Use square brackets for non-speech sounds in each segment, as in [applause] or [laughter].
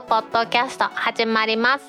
クポッドキャスト始まります。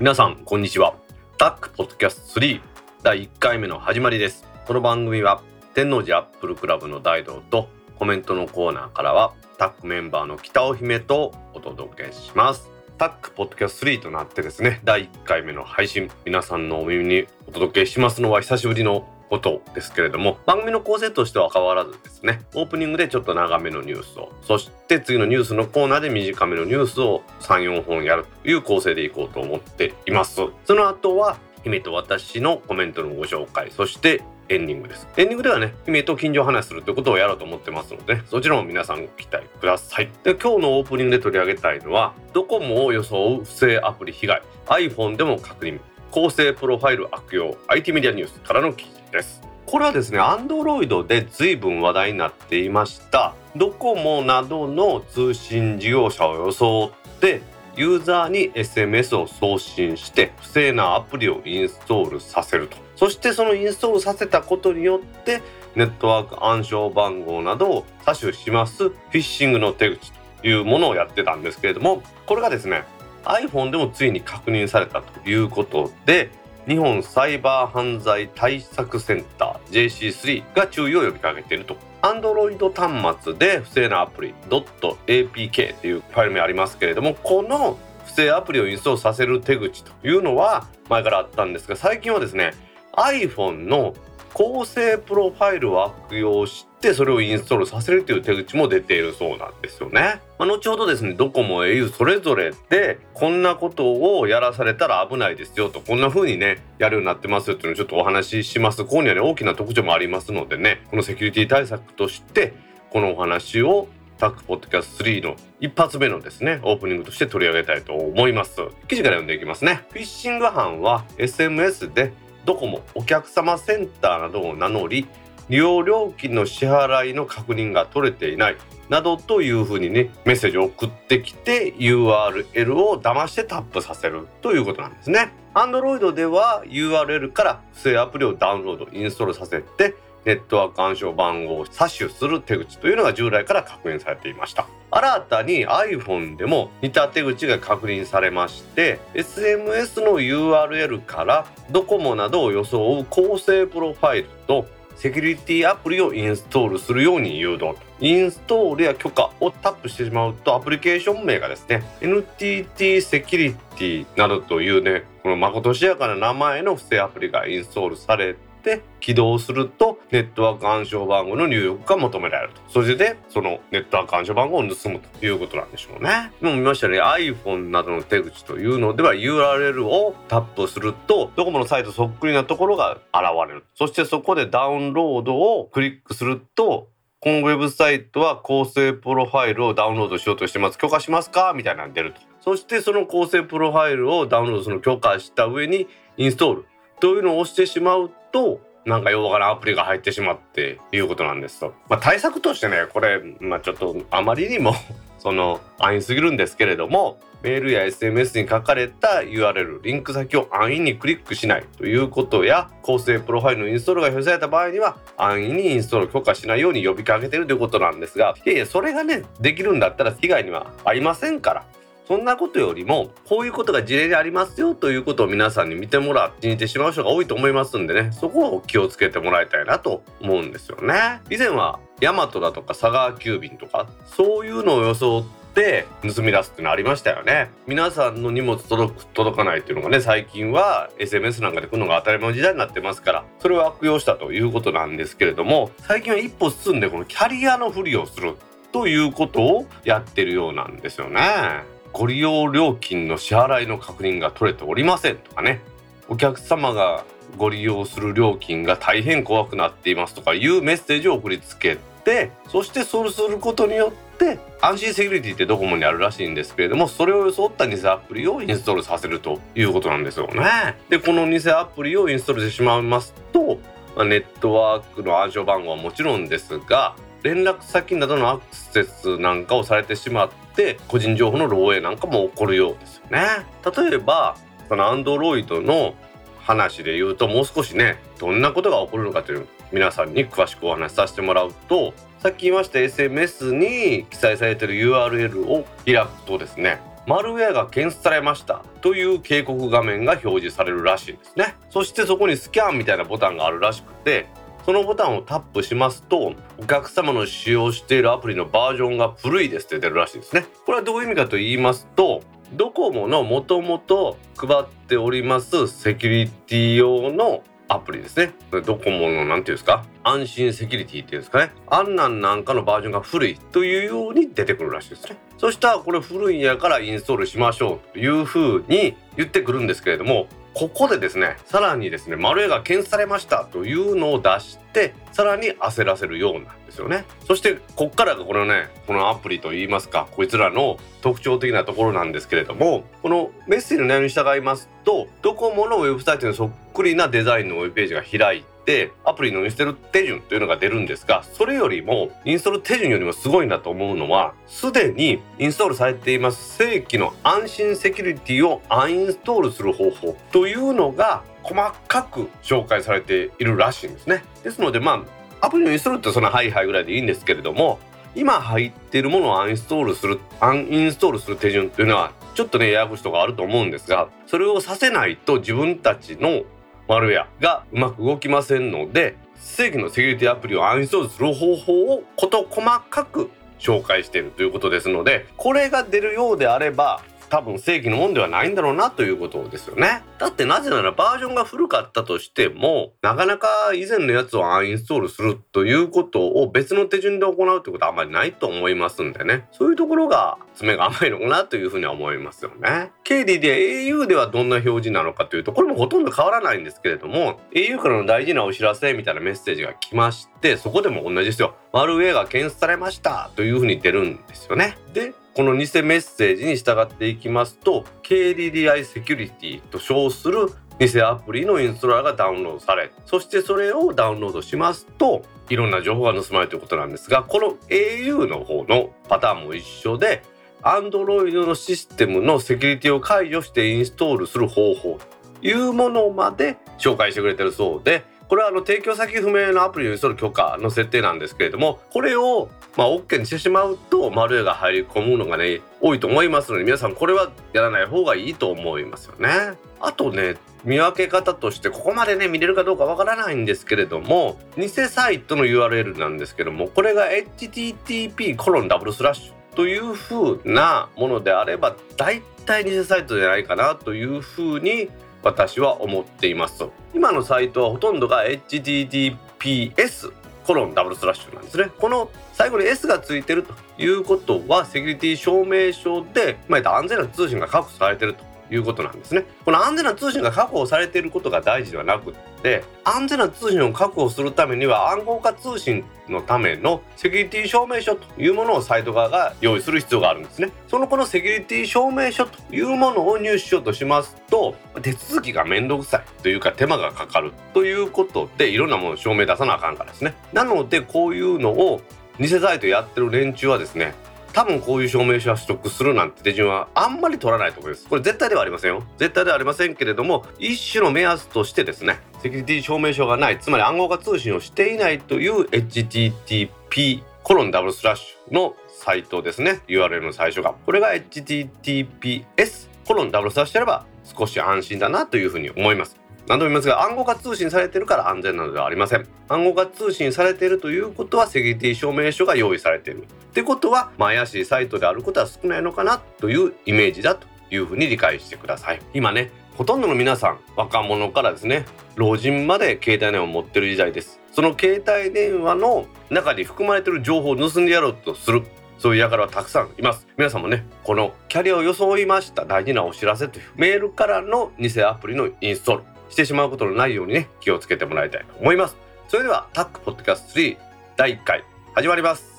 皆さんこんにちは。タックポッドキャスト3第1回目の始まりです。この番組は天王寺アップルクラブの大道とコメントのコーナーからはタックメンバーの北尾姫とお届けします。タックポッドキャスト3となってですね第1回目の配信皆さんのお耳にお届けしますのは久しぶりのことですけれども番組の構成としては変わらずですねオープニングでちょっと長めのニュースをそして次のニュースのコーナーで短めのニュースを34本やるという構成でいこうと思っています。その後は姫と私のコメントのご紹介そしてエンディングです。エンディングではね姫と近所話するということをやろうと思ってますので、ね、そちらも皆さんご期待ください。で今日のオープニングで取り上げたいのはドコモを装う不正アプリ被害 iPhone でも確認構成プロファイル悪用 IT メディアニュースからの記事。です。これはですね Android で随分話題になっていました。ドコモなどの通信事業者を装ってユーザーに SMS を送信して不正なアプリをインストールさせると。そしてそのインストールさせたことによってネットワーク暗証番号などを詐取しますフィッシングの手口というものをやってたんですけれどもこれがですね iPhone でもついに確認されたということで日本サイバー犯罪対策センター JC3 が注意を呼びかけていると。Android 端末で不正なアプリ .apk っていうファイル名ありますけれどもこの不正アプリをインストールさせる手口というのは前からあったんですが最近はですね iPhone の構成プロファイルを悪用してそれをインストールさせるという手口も出ているそうなんですよね。まあ、後ほどですねドコモ au それぞれでこんなことをやらされたら危ないですよとこんな風にねやるようになってますよっていうのをちょっとお話しします。ここにはね大きな特徴もありますのでねこのセキュリティ対策としてこのお話をタックポッドキャスト3の一発目のですねオープニングとして取り上げたいと思います記事から読んでいきますねフィッシング犯は SMS でドコモお客様センターなどを名乗り利用料金の支払いの確認が取れていないなどというふうにねメッセージを送ってきて URL を騙してタップさせるということなんですね。Android では URL から不正アプリをダウンロードインストールさせてネットワーク暗証番号を詐取する手口というのが従来から確認されていました。新たに iPhone でも似た手口が確認されまして SMS の URL からドコモなどを装う構成プロファイルとセキュリティアプリをインストールするように誘導インストールや許可をタップしてしまうとアプリケーション名がですね NTT セキュリティなどというねこのまことしやかな名前の不正アプリがインストールされて起動するとネットワーク暗証番号の入力が求められると。それでそのネットワーク暗証番号を盗むということなんでしょうね。もう見ましたね。iPhone などの手口というのでは URL をタップするとドコモのサイトそっくりなところが現れるそしてそこでダウンロードをクリックするとこのウェブサイトは構成プロファイルをダウンロードしようとしてます。許可しますか？みたいなの出ると。そしてその構成プロファイルをダウンロードするの許可した上にインストール。というのを押してしまうとなんかようわからんアプリが入ってしまっていうことなんですと。まあ、対策としてねこれ、まあ、ちょっとあまりにも [laughs] その安易すぎるんですけれどもメールや SMS に書かれた URL リンク先を安易にクリックしないということや構成プロファイルのインストールが表示された場合には安易にインストールを許可しないように呼びかけてるということなんですがいやいやそれがねできるんだったら被害にはありませんからそんなことよりもこういうことが事例でありますよということを皆さんに見てもらって信じてしまう人が多いと思いますんでね。そこを気をつけてもらいたいなと思うんですよね。以前はヤマトだとか佐川急便とかそういうのを装って盗み出すってのありましたよね。皆さんの荷物届く届かないっていうのがね最近は SMS なんかで来るのが当たり前の時代になってますからそれを悪用したということなんですけれども最近は一歩進んでこのキャリアのふりをするということをやってるようなんですよね。ご利用料金の支払いの確認が取れておりませんとかねお客様がご利用する料金が大変怖くなっていますとかいうメッセージを送りつけてそしてそうすることによって安心セキュリティってドコモにあるらしいんですけれどもそれを装った偽アプリをインストールさせるということなんですよね。でこの偽アプリをインストールしてしまいますとネットワークの暗証番号はもちろんですが連絡先などのアクセスなんかをされてしまって個人情報の漏洩なんかも起こるようですよね。例えばその Android の話で言うともう少しねどんなことが起こるのかという皆さんに詳しくお話しさせてもらうとさっき言いました SMS に記載されている URL を開くとですねマルウェアが検出されましたという警告画面が表示されるらしいんですねそしてそこにスキャンみたいなボタンがあるらしくてそのボタンをタップしますとお客様の使用しているアプリのバージョンが古いですって出るらしいですね。これはどういう意味かと言いますとドコモのもともと配っておりますセキュリティ用のアプリですね。ドコモの何て言うんですか？安心セキュリティっていうんですかね。あんなんなんかのバージョンが古いというように出てくるらしいですね。そしたらこれ古いんやからインストールしましょうというふうに言ってくるんですけれどもここでですねさらにですね丸絵が検出されましたというのを出してさらに焦らせるようなんですよね。そしてこっからがこのねこのアプリといいますかこいつらの特徴的なところなんですけれどもこのメッセージの内容に従いますとドコモのウェブサイトにそっくりなデザインのウェブページが開いてってアプリのインストール手順というのが出るんですがそれよりもインストール手順よりもすごいなと思うのはすでにインストールされています正規の安心セキュリティをアンインストールする方法というのが細かく紹介されているらしいんですね。ですのでまあアプリのインストールってそのハイハイぐらいでいいんですけれども今入っているものをアンインストールするアンインストールする手順というのはちょっとねややこしいとこあると思うんですがそれをさせないと自分たちのマルウェアがうまく動きませんので正規のセキュリティアプリをアンインストールする方法を事細かく紹介しているということですのでこれが出るようであれば多分正規のもんではないんだろうなということですよね。だってなぜならバージョンが古かったとしてもなかなか以前のやつをアンインストールするということを別の手順で行うってことはあまりないと思いますんでねそういうところが爪が甘いのかなというふうには思いますよね。KD で au ではどんな表示なのかというとこれもほとんど変わらないんですけれども au からの大事なお知らせみたいなメッセージが来ましてそこでも同じですよ。マルウェアが検出されましたというふうに出るんですよね。でこの偽メッセージに従っていきますと KDDI セキュリティと称する偽アプリのインストーラーがダウンロードされそしてそれをダウンロードしますといろんな情報が盗まれるということなんですがこの au の方のパターンも一緒で Android のシステムのセキュリティを解除してインストールする方法というものまで紹介してくれてるそうでこれはあの提供先不明のアプリをインストール許可の設定なんですけれどもこれをまあ OK にしてしまうとマルエが入り込むのがね多いと思いますので皆さんこれはやらない方がいいと思いますよね。あとね見分け方としてここまでね見れるかどうかわからないんですけれども偽サイトの URL なんですけどもこれが http コロンダブルスラッシュという風なものであれば大体偽サイトじゃないかなという風に私は思っています今のサイトはほとんどが HTTPS コロンダブルスラッシュなんですね。この最後に S がついてるということはセキュリティ証明書で、まあ、安全な通信が確保されてると。いうことなんですね。この安全な通信が確保されていることが大事ではなくって安全な通信を確保するためには暗号化通信のためのセキュリティ証明書というものをサイト側が用意する必要があるんですね。そのこのセキュリティ証明書というものを入手しようとしますと手続きがめんどくさいというか手間がかかるということでいろんなものを証明出さなあかんからですね。なのでこういうのを偽サイトやってる連中はですね多分こういう証明書は取得するなんて手順はあんまり取らないと思います。これ絶対ではありませんよ。絶対ではありませんけれども一種の目安としてですねセキュリティ証明書がないつまり暗号化通信をしていないという HTTP コロンダブルスラッシュのサイトですね。URL の最初がこれが HTTPS コロンダブルスラッシュであれば少し安心だなというふうに思います。何度も言いますが暗号化通信されてるから安全なのではありません。暗号化通信されているということはセキュリティ証明書が用意されている。ってことは、まあ、怪しいサイトであることは少ないのかなというイメージだというふうに理解してください。今ねほとんどの皆さん若者からですね老人まで携帯電話を持ってる時代です。その携帯電話の中に含まれてる情報を盗んでやろうとする。そういう輩はたくさんいます。皆さんもねこのキャリアを装いました。大事なお知らせという。メールからの偽アプリのインストール。してしまうことのないようにね気をつけてもらいたいと思います。それではタックポッドキャスト3第1回始まります。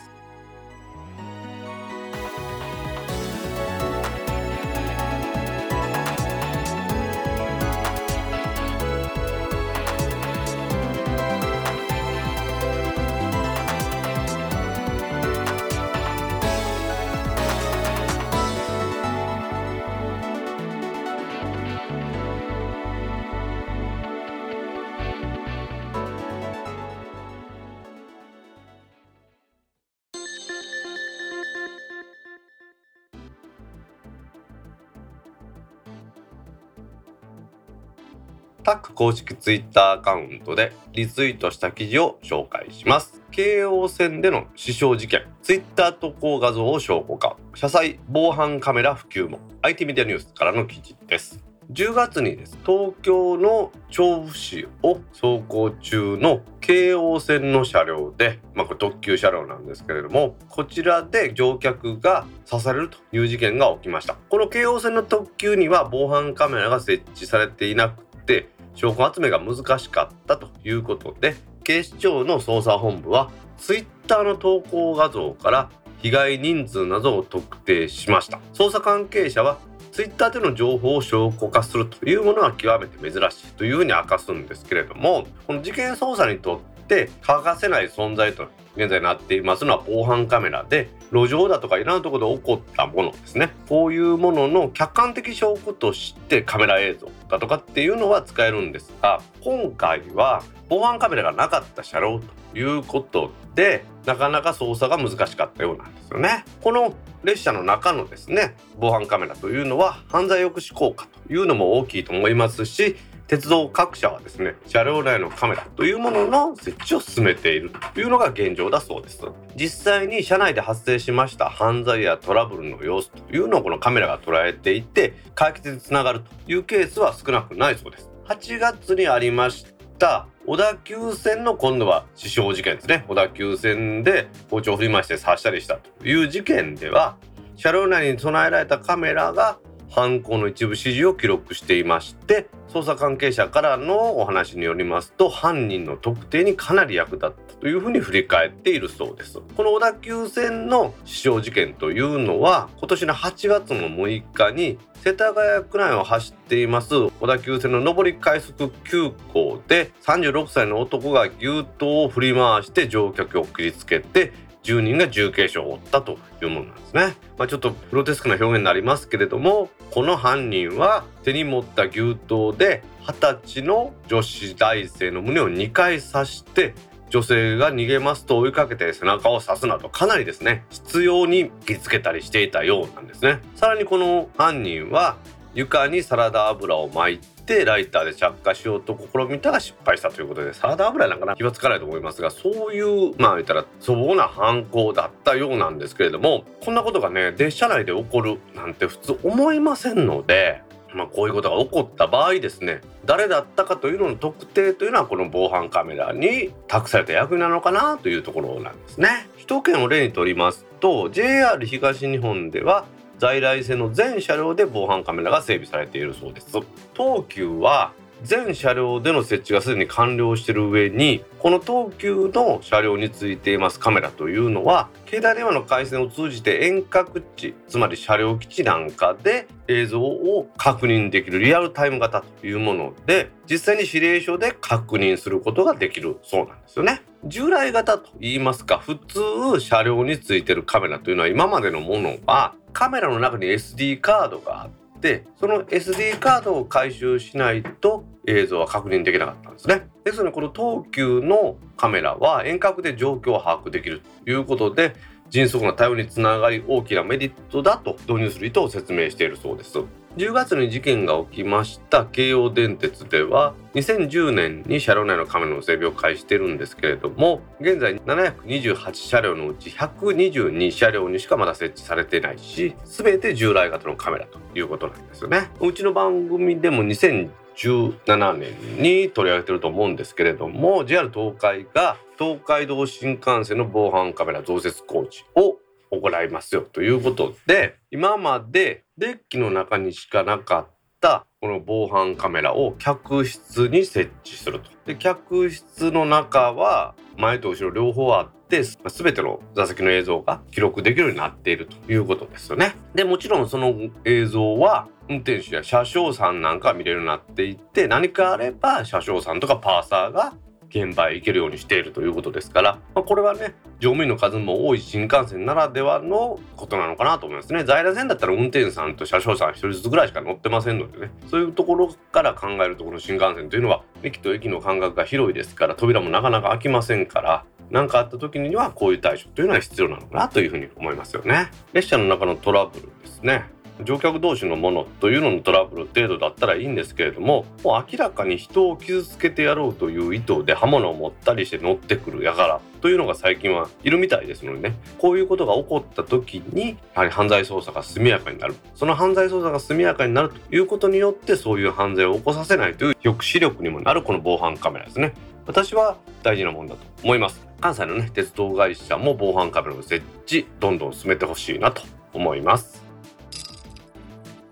タック公式ツイッターアカウントでリツイートした記事を紹介します。京王線での死傷事件ツイッター投稿画像を証拠化車載防犯カメラ普及も IT メディアニュースからの記事です。10月にです。東京の調布市を走行中の京王線の車両で、まあ、これ特急車両なんですけれどもこちらで乗客が刺されるという事件が起きました。この京王線の特急には防犯カメラが設置されていなくて証拠集めが難しかったということで警視庁の捜査本部はツイッターの投稿画像から被害人数などを特定しました。捜査関係者はツイッターでの情報を証拠化するというものは極めて珍しいというふうに明かすんですけれどもこの事件捜査にとって欠かせない存在と現在なっていますのは防犯カメラで路上だとかいろんなところで起こったものですね。こういうものの客観的証拠としてカメラ映像だとかっていうのは使えるんですが今回は防犯カメラがなかった車両ということでなかなか操作が難しかったようなんですよね。この列車の中のですね防犯カメラというのは犯罪抑止効果というのも大きいと思いますし鉄道各社はですね車両内のカメラというものの設置を進めているというのが現状だそうです。実際に車内で発生しました犯罪やトラブルの様子というのをこのカメラが捉えていて解決につながるというケースは少なくないそうです。8月にありました小田急線の今度は死傷事件ですね。小田急線で包丁を振り回して刺したりしたという事件では車両内に備えられたカメラが犯行の一部始終を記録していまして捜査関係者からのお話によりますと犯人の特定にかなり役立ったというふうに振り返っているそうです。この小田急線の死傷事件というのは今年の8月の6日に世田谷区内を走っています小田急線の上り快速急行で36歳の男が牛刀を振り回して乗客を切りつけて10人が重軽傷を負ったというものなんですね。まあ、ちょっとプロテスクな表現になりますけれどもこの犯人は手に持った牛刀で20歳の女子大生の胸を2回刺して女性が逃げますと追いかけて背中を刺すなどかなりですね執拗に切りつけたりしていたようなんですねさらにこの犯人は床にサラダ油を巻いてライターで着火しようと試みたら失敗したということでサラダ油なんかな気はつかないと思いますがそういうまあ言ったら粗暴な犯行だったようなんですけれどもこんなことがね列車内で起こるなんて普通思いませんのでまあ、こういうことが起こった場合ですね誰だったかというのの特定というのはこの防犯カメラに託された役なのかなというところなんですね。首都圏を例にとりますと JR 東日本では在来線の全車両で防犯カメラが整備されているそうです東急は全車両での設置がすでに完了している上にこの東急の車両についていますカメラというのは携帯電話の回線を通じて遠隔地つまり車両基地なんかで映像を確認できるリアルタイム型というもので実際に指令書で確認することができるそうなんですよね。従来型と言いますか普通車両についてるカメラというのは今までのものはカメラの中に SD カードがあってその SD カードを回収しないと映像は確認できなかったんですね。ですのでこの東急のカメラは遠隔で状況を把握できるということで迅速な対応につながり大きなメリットだと導入する意図を説明しているそうです。10月に事件が起きました京王電鉄では2010年に車両内のカメラの整備を開始してるんですけれども現在728車両のうち122車両にしかまだ設置されてないし全て従来型のカメラということなんですよね。うちの番組でも2017年に取り上げてると思うんですけれども JR 東海が東海道新幹線の防犯カメラ増設工事を行いますよということで今までデッキの中にしかなかったこの防犯カメラを客室に設置すると。で客室の中は前と後ろ両方あって全ての座席の映像が記録できるようになっているということですよね。でもちろんその映像は運転手や車掌さんなんか見れるようになっていて何かあれば車掌さんとかパーサーが現場へ行けるようにしているということですから、まあ、これはね乗務員の数も多い新幹線ならではのことなのかなと思いますね。在来線だったら運転手さんと車掌さん1人ずつぐらいしか乗ってませんのでね。そういうところから考えるとこの新幹線というのは駅と駅の間隔が広いですから扉もなかなか開きませんから何かあった時にはこういう対処というのは必要なのかなというふうに思いますよね。列車の中のトラブルですね。乗客同士のものというののトラブル程度だったらいいんですけれどももう明らかに人を傷つけてやろうという意図で刃物を持ったりして乗ってくる輩というのが最近はいるみたいですのでね。こういうことが起こった時にやはり犯罪捜査が速やかになる。その犯罪捜査が速やかになるということによってそういう犯罪を起こさせないという抑止力にもなるこの防犯カメラですね。私は大事なもんだと思います。関西のね鉄道会社も防犯カメラの設置どんどん進めてほしいなと思います。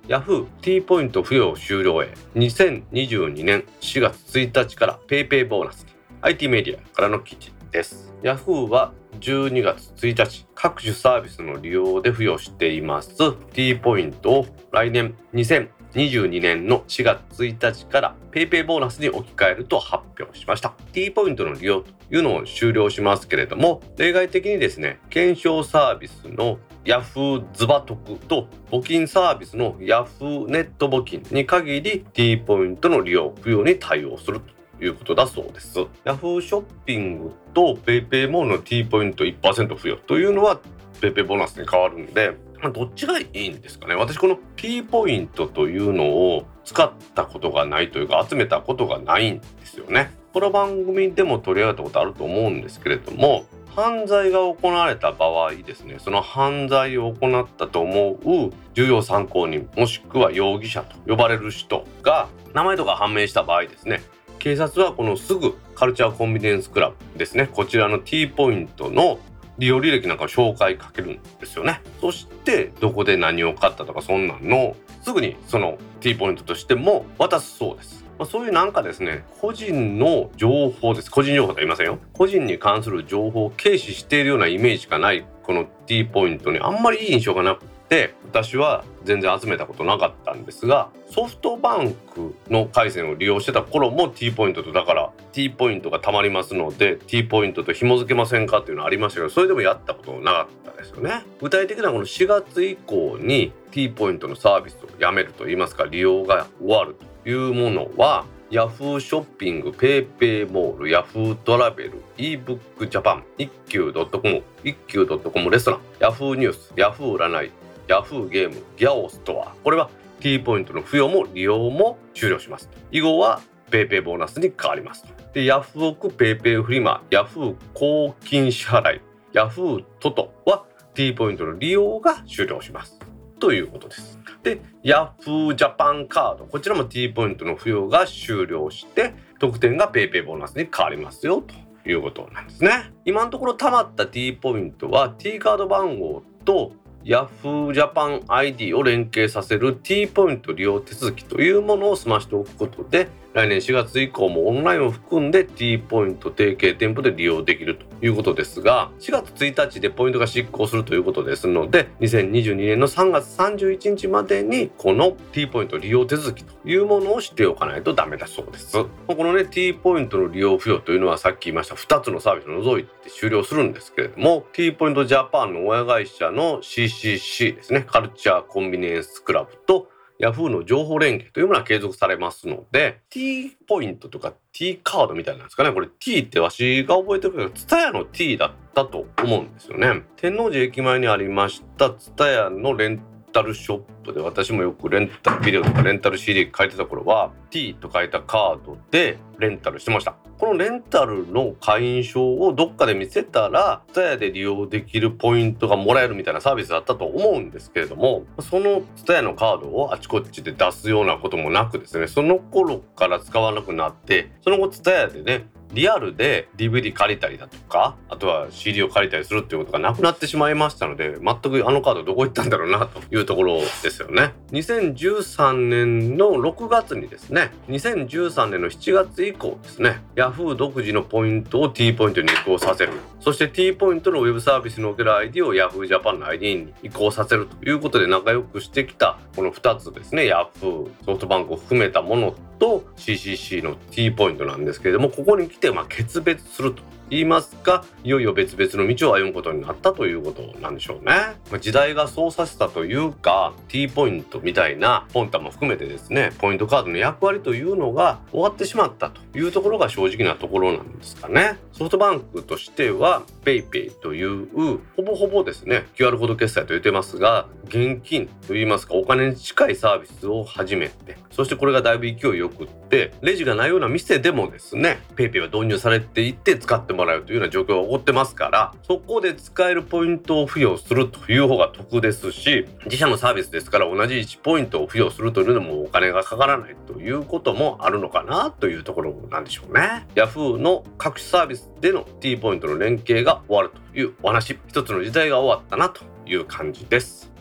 ヤフー T ポイント付与終了へ。2022年4月1日から PayPay ボーナス。IT メディアからの記事です。ヤフーは12月1日各種サービスの利用で付与しています。T ポイントを来年2022年の4月1日から PayPay ボーナスに置き換えると発表しました T ポイントの利用というのを終了しますけれども例外的にですね検証サービスのヤフーズバトクと募金サービスのヤフーネット募金に限り T ポイントの利用付与に対応するということだそうです。ヤフーショッピングと PayPay モールの T ポイント1%付与というのは PayPay ボーナスに変わるんで、まあ、どっちがいいんですかね私この T ポイントというのを使ったことがないというか集めたことがないんですよね。この番組でも取り上げたことあると思うんですけれども犯罪が行われた場合ですねその犯罪を行ったと思う重要参考人もしくは容疑者と呼ばれる人が名前とか判明した場合ですね警察はこのすぐカルチャーコンビニエンスクラブですねこちらの T ポイントの利用履歴なんかを紹介かけるんですよね。そしてどこで何を買ったとかそんなんのすぐにその T ポイントとしても渡すそうです。まあ、そういうなんかですね個人の情報です。個人情報とは言いませんよ。個人に関する情報を軽視しているようなイメージしかないこの T ポイントにあんまりいい印象がなくて私は全然集めたことなかったんですがソフトバンクの回線を利用してた頃も T ポイントとだから T ポイントがたまりますので T ポイントと紐付けませんかっていうのありましたけどそれでもやったことなかったですよね。具体的なこの4月以降に T ポイントのサービスをやめるといいますか利用が終わるというものはヤフーショッピング、ペイペイモール、ヤフートラベル、ebook ジャパン、一休 .com、一休 .com レストラン、ヤフーニュース、ヤフー占い、ヤフーゲーム、ギャオストア。これは T ポイントの付与も利用も終了します。以後はペイペイボーナスに変わります。で、ヤフオク、ペイペイフリマ、ヤフー公金支払い、ヤフートトは T ポイントの利用が終了します。ということです。で、ヤフージャパンカード、こちらも T ポイントの付与が終了して、得点が PayPay ボーナスに変わりますよということなんですね。今のところ貯まった T ポイントは T カード番号と Yahoo! Japan ID を連携させる T ポイント利用手続きというものを済ましておくことで来年4月以降もオンラインを含んで T ポイント提携店舗で利用できるということですが4月1日でポイントが執行するということですので2022年の3月31日までにこの T ポイント利用手続きというものをしておかないとダメだそうです。このね T ポイントの利用付与というのはさっき言いました2つのサービスを除いて終了するんですけれども T ポイントジャパンの親会社の CCC ですねカルチャーコンビニエンスクラブと Yahoo の情報連携というものは継続されますので T ポイントとか T カードみたいなんですかね。これ T ってわしが覚えてるけど TSUTAYA の T だったと思うんですよね。天王寺駅前にありました TSUTAYA のレンタルショップで私もよくレンタルビデオとかレンタル CD 書いてた頃は T と書いたカードでレンタルしてました。このレンタルの会員証をどっかで見せたら TSUTAYA で利用できるポイントがもらえるみたいなサービスだったと思うんですけれどもその TSUTAYA のカードをあちこちで出すようなこともなくですねその頃から使わなくなってその後 TSUTAYA でねリアルで DVD 借りたりだとかあとは CD を借りたりするっていうことがなくなってしまいましたので全くあのカードどこ行ったんだろうなというところですよね。2013年の6月にですね2013年の7月以降ですね Yahoo 独自のポイントを T ポイントに移行させる。そして T ポイントのウェブサービスにおける ID を Yahoo Japan の ID に移行させるということで仲良くしてきたこの2つですね Yahoo! ソフトバンクを含めたものと CCC の T ポイントなんですけれどもここに来てまあ決別すると言いますかいよいよ別々の道を歩むことになったということなんでしょうね。まあ、時代がそうさせたというか T ポイントみたいなポンタも含めてですねポイントカードの役割というのが終わってしまったというところが正直なところなんですかね。ソフトバンクとしては PayPay というほぼほぼですね QR コード決済と言ってますが現金といいますかお金に近いサービスを始めてそしてこれがだいぶ勢いよくってレジがないような店でもですね PayPay は導入されていって使ってもらうというような状況が起こってますからそこで使えるポイントを付与するという方が得ですし自社のサービスですから同じ1ポイントを付与するというのもお金がかからないということもあるのかなというところなんでしょうね。Yahoo の各種サービスでの T ポイントの連携がが終わるというお話一つの時代が終わったなという感じです。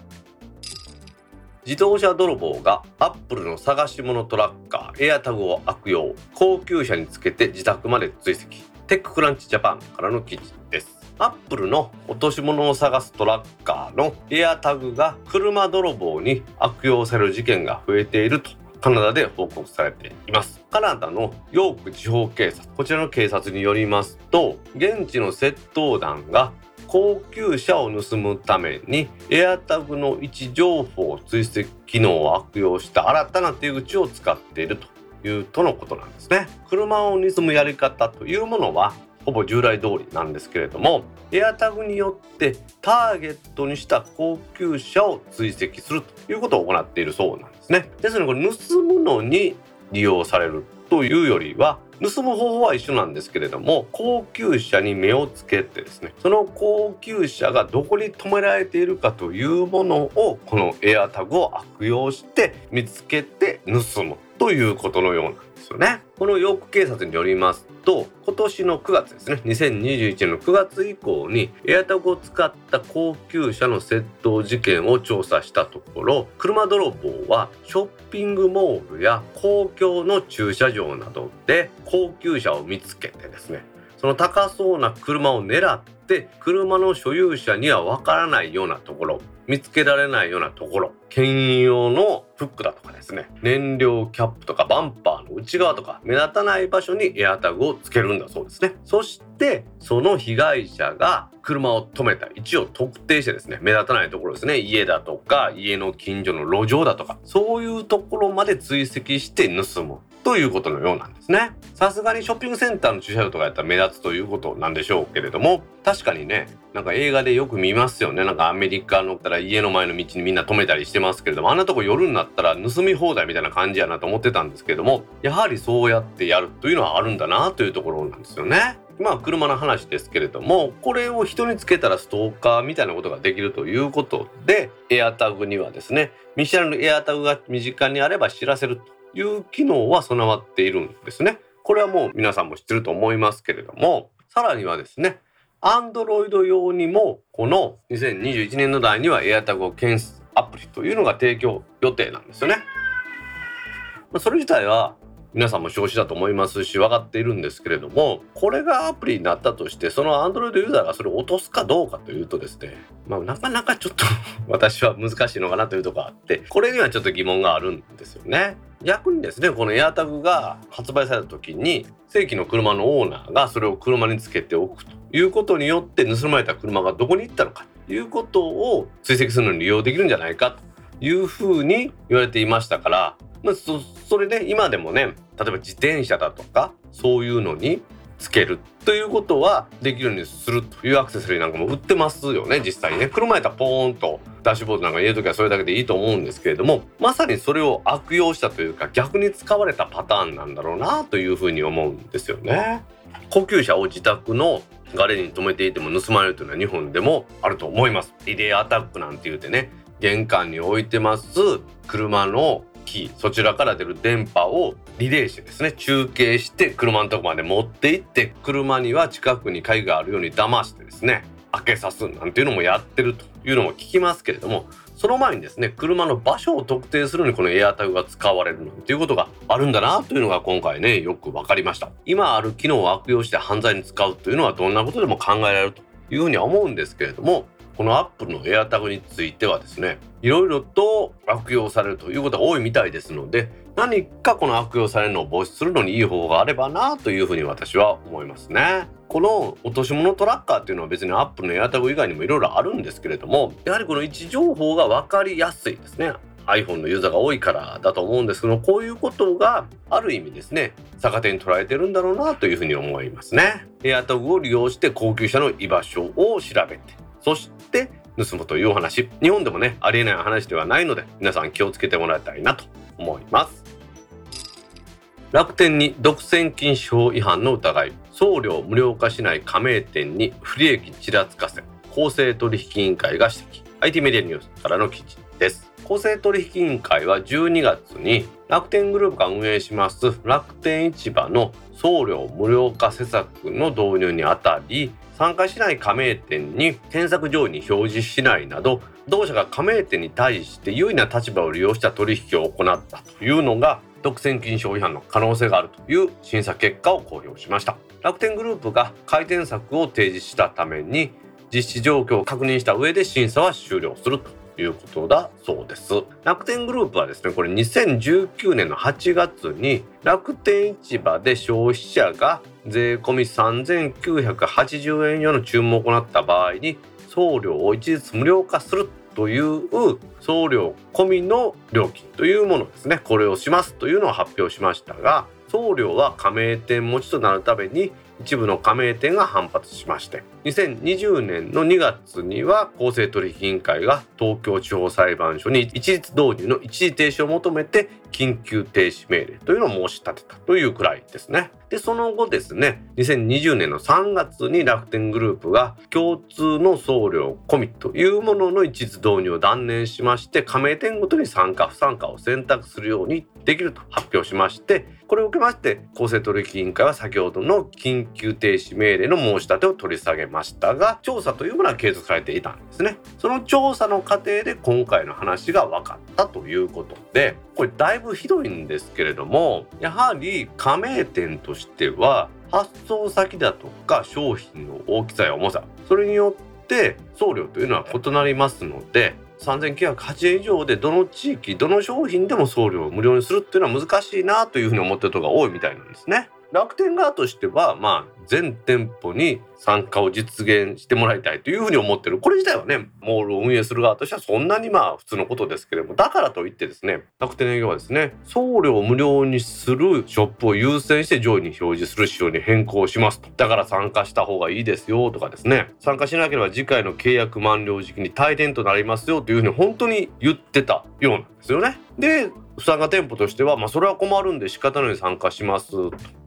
自動車泥棒がアップルの探し物トラッカー AirTag を悪用高級車につけて自宅まで追跡。 TechCrunch Japan からの記事です。アップルの落とし物を探すトラッカーの AirTag が車泥棒に悪用される事件が増えていると。カナダで報告されています。カナダのヨーク地方警察こちらの警察によりますと現地の窃盗団が高級車を盗むためにエアタグの位置情報追跡機能を悪用した新たな手口を使っているというとのことなんですね。車を盗むやり方というものはほぼ従来通りなんですけれどもエアタグによってターゲットにした高級車を追跡するということを行っているそうなんです。ね。ですのでこれ盗むのに利用されるというよりは盗む方法は一緒なんですけれども高級車に目をつけてですねその高級車がどこに止められているかというものをこのエアタグを悪用して見つけて盗むということのようなよね。このヨーク警察によりますと今年の9月ですね2021年の9月以降にエアタグを使った高級車の窃盗事件を調査したところ車泥棒はショッピングモールや公共の駐車場などで高級車を見つけてですねその高そうな車を狙って車の所有者にはわからないようなところ見つけられないようなところ牽引用のフックだとかですね。燃料キャップとかバンパーの内側とか目立たない場所にエアタグをつけるんだそうですね。そしてその被害者が車を止めた位置を特定してですね目立たないところですね。家だとか家の近所の路上だとかそういうところまで追跡して盗むということのようなんですね。さすがにショッピングセンターの駐車場とかやったら目立つということなんでしょうけれども確かにねなんか映画でよく見ますよね。なんかアメリカのったら家の前の道にみんな止めたりしてますけれどもあんなとこ夜になったら盗み放題みたいな感じやなと思ってたんですけれどもやはりそうやってやるというのはあるんだなというところなんですよね。まあ車の話ですけれどもこれを人につけたらストーカーみたいなことができるということでエアタグにはですね見知らぬエアタグが身近にあれば知らせるという機能は備わっているんですね。これはもう皆さんも知ってると思いますけれどもさらにはですね Android 用にもこの2021年の代には AirTag 検出アプリというのが提供予定なんですよね。まそれ自体は皆さんも少子だと思いますし分かっているんですけれどもこれがアプリになったとしてその Android ユーザーがそれを落とすかどうかというとですねまあなかなかちょっと [laughs] 私は難しいのかなというとこがあってこれにはちょっと疑問があるんですよね。逆にですねこの AirTag が発売された時に正規の車のオーナーがそれを車につけておくということによって盗まれた車がどこに行ったのかいうことを追跡するのに利用できるんじゃないかというふうに言われていましたからまあ、そそれで今でもね例えば自転車だとかそういうのにつけるということはできるようにするというアクセサリーなんかも売ってますよね実際にね車やったらポーンとダッシュボードなんか入れる時はそれだけでいいと思うんですけれどもまさにそれを悪用したというか逆に使われたパターンなんだろうなというふうに思うんですよね。高級車を自宅のガレに止めていても盗まれるというのは日本でもあると思います。リレーアタックなんて言うてね玄関に置いてます車のキーそちらから出る電波をリレーしてですね中継して車のとこまで持って行って車には近くに鍵があるように騙してですね開けさすなんていうのもやってるというのも聞きますけれどもその前にですね車の場所を特定するのにこのエアタグが使われるなんていうことがあるんだなというのが今回ねよく分かりました。今ある機能を悪用して犯罪に使うというのはどんなことでも考えられるというふうには思うんですけれどもこのアップルのエアタグについてはですねいろいろと悪用されるということが多いみたいですので何かこの悪用されるのを防止するのにいい方法があればなというふうに私は思いますね。この落とし物トラッカーっていうのは別にアップルのエアタグ以外にもいろいろあるんですけれどもやはりこの位置情報が分かりやすいですね。iPhone のユーザーが多いからだと思うんですけどこういうことがある意味ですね逆手に捉えてるんだろうなというふうに思いますね。エアタグを利用して高級車の居場所を調べてそして盗むというお話日本でもねありえない話ではないので皆さん気をつけてもらいたいなと思います楽天に独占禁止法違反の疑い送料無料化しない加盟店に不利益ちらつかせ公正取引委員会が指摘。IT メディアニュースからの記事です。公正取引委員会は12月に楽天グループが運営します楽天市場の送料無料化施策の導入にあたり参加しない加盟店に検索上位に表示しないなど同社が加盟店に対して優位な立場を利用した取引を行ったというのが独占禁止法違反の可能性があるという審査結果を公表しました。楽天グループが改善策を提示したために実施状況を確認した上で審査は終了するということだそうです。楽天グループはですねこれ2019年の8月に楽天市場で消費者が税込み3980円用の注文を行った場合に送料を一律無料化するという送料込みの料金というものですね。これをしますというのを発表しましたが送料は加盟店持ちとなるために一部の加盟店が反発しまして2020年の2月には公正取引委員会が東京地方裁判所に一律導入の一時停止を求めて緊急停止命令というのを申し立てたというくらいですね。でその後ですね2020年の3月に楽天グループが共通の送料込みというものの一律導入を断念しまして加盟店ごとに参加不参加を選択するようにできると発表しましてこれを受けまして公正取引委員会は先ほどの緊急停止命令の申し立てを取り下げましたが調査というものは継続されていたんですねその調査の過程で今回の話が分かったということでこれだいぶひどいんですけれどもやはり加盟店としては発送先だとか商品の大きさや重さそれによって送料というのは異なりますので3980円以上でどの地域どの商品でも送料を無料にするっていうのは難しいなというふうに思ってる人が多いみたいなんですね。楽天側としてはまあ全店舗に参加を実現してもらいたいというふうに思ってる。これ自体はねモールを運営する側としてはそんなにまあ普通のことですけれどもだからといってですね楽天営業はですね送料無料にするショップを優先して上位に表示する仕様に変更しますと。だから参加した方がいいですよとかですね。参加しなければ次回の契約満了時期に退店となりますよというふうに本当に言ってたようなんですよね。で参加店舗としては、まあ、それは困るんで仕方ない参加します。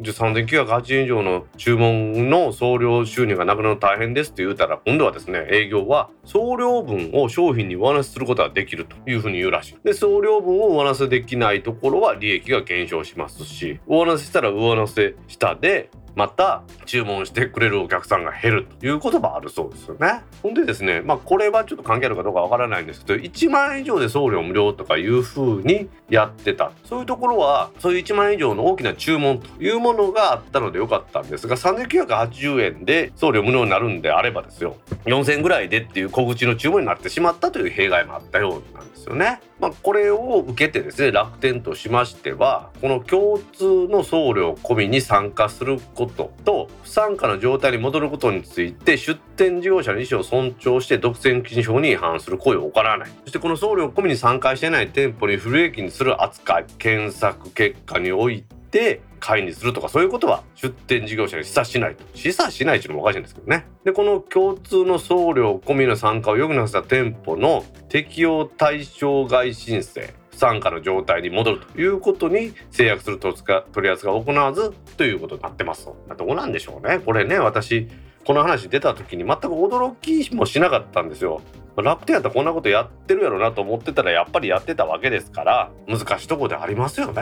3980円以上の注文の送料収入がなくなるの大変ですって言うたら、今度はですね、営業は送料分を商品に上乗せすることができるというふうに言うらしい。で、送料分を上乗せできないところは利益が減少しますし、上乗せしたら上乗せしたで、また注文してくれるお客さんが減るということもあるそうですよね。ほんでですね、まあこれはちょっと関係あるかどうかわからないんですけど、1万円以上で送料無料とかいう風にやってた。そういうところは、そういう1万円以上の大きな注文というものがあったのでよかったんですが、3980円で送料無料になるんであればですよ、4000円ぐらいでっていう小口の注文になってしまったという弊害もあったようなんですよね。まあこれを受けてですね、楽天としましては、この共通の送料込みに参加することことと不参加の状態に戻ることについて出店事業者の意思を尊重して独占禁止法に違反する行為を行わない。そしてこの送料込みに参加していない店舗に不利益にする扱い検索結果において会にするとかそういうことは出店事業者に示唆しないと。示唆しないっていうのもおかしいんですけどね。でこの共通の送料込みの参加を余儀なくさせた店舗の適用対象外申請。不参加の状態に戻るということに制約する取り扱いを行わずということになってます。どうなんでしょうね。これね、私、この話出た時に全く驚きもしなかったんですよ。楽天やったらこんなことやってるやろなと思ってたらやっぱりやってたわけですから難しいとこでありますよね。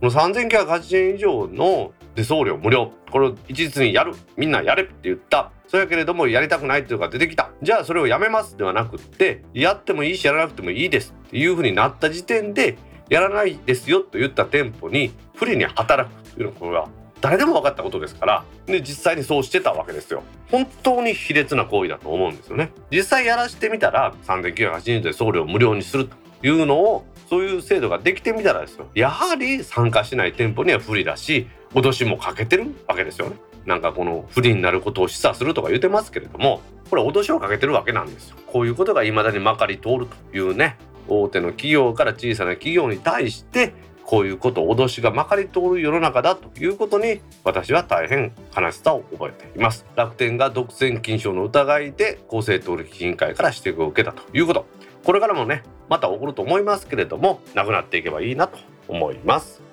この3980円以上ので送料無料。これを一律にやる。みんなやれって言った。そやけれどもやりたくないっていうのが出てきた。じゃあそれをやめますではなくってやってもいいしやらなくてもいいですっていうふうになった時点でやらないですよと言った店舗に不利に働くというのはこれは誰でも分かったことですからで実際にそうしてたわけですよ。本当に卑劣な行為だと思うんですよね。実際やらしてみたら3980円で送料無料にするというのをそういう制度ができてみたらですよ。やはり参加しない店舗には不利だし脅しもかけてるわけですよね。なんかこの不利になることを示唆するとか言ってますけれどもこれ脅しをかけてるわけなんですよ。こういうことが未だにまかり通るというね大手の企業から小さな企業に対してこういうこと脅しがまかり通る世の中だということに私は大変悲しさを覚えています。楽天が独占禁止の疑いで公正取引委員会から指摘を受けたということ。これからもねまた起こると思いますけれどもなくなっていけばいいなと思います。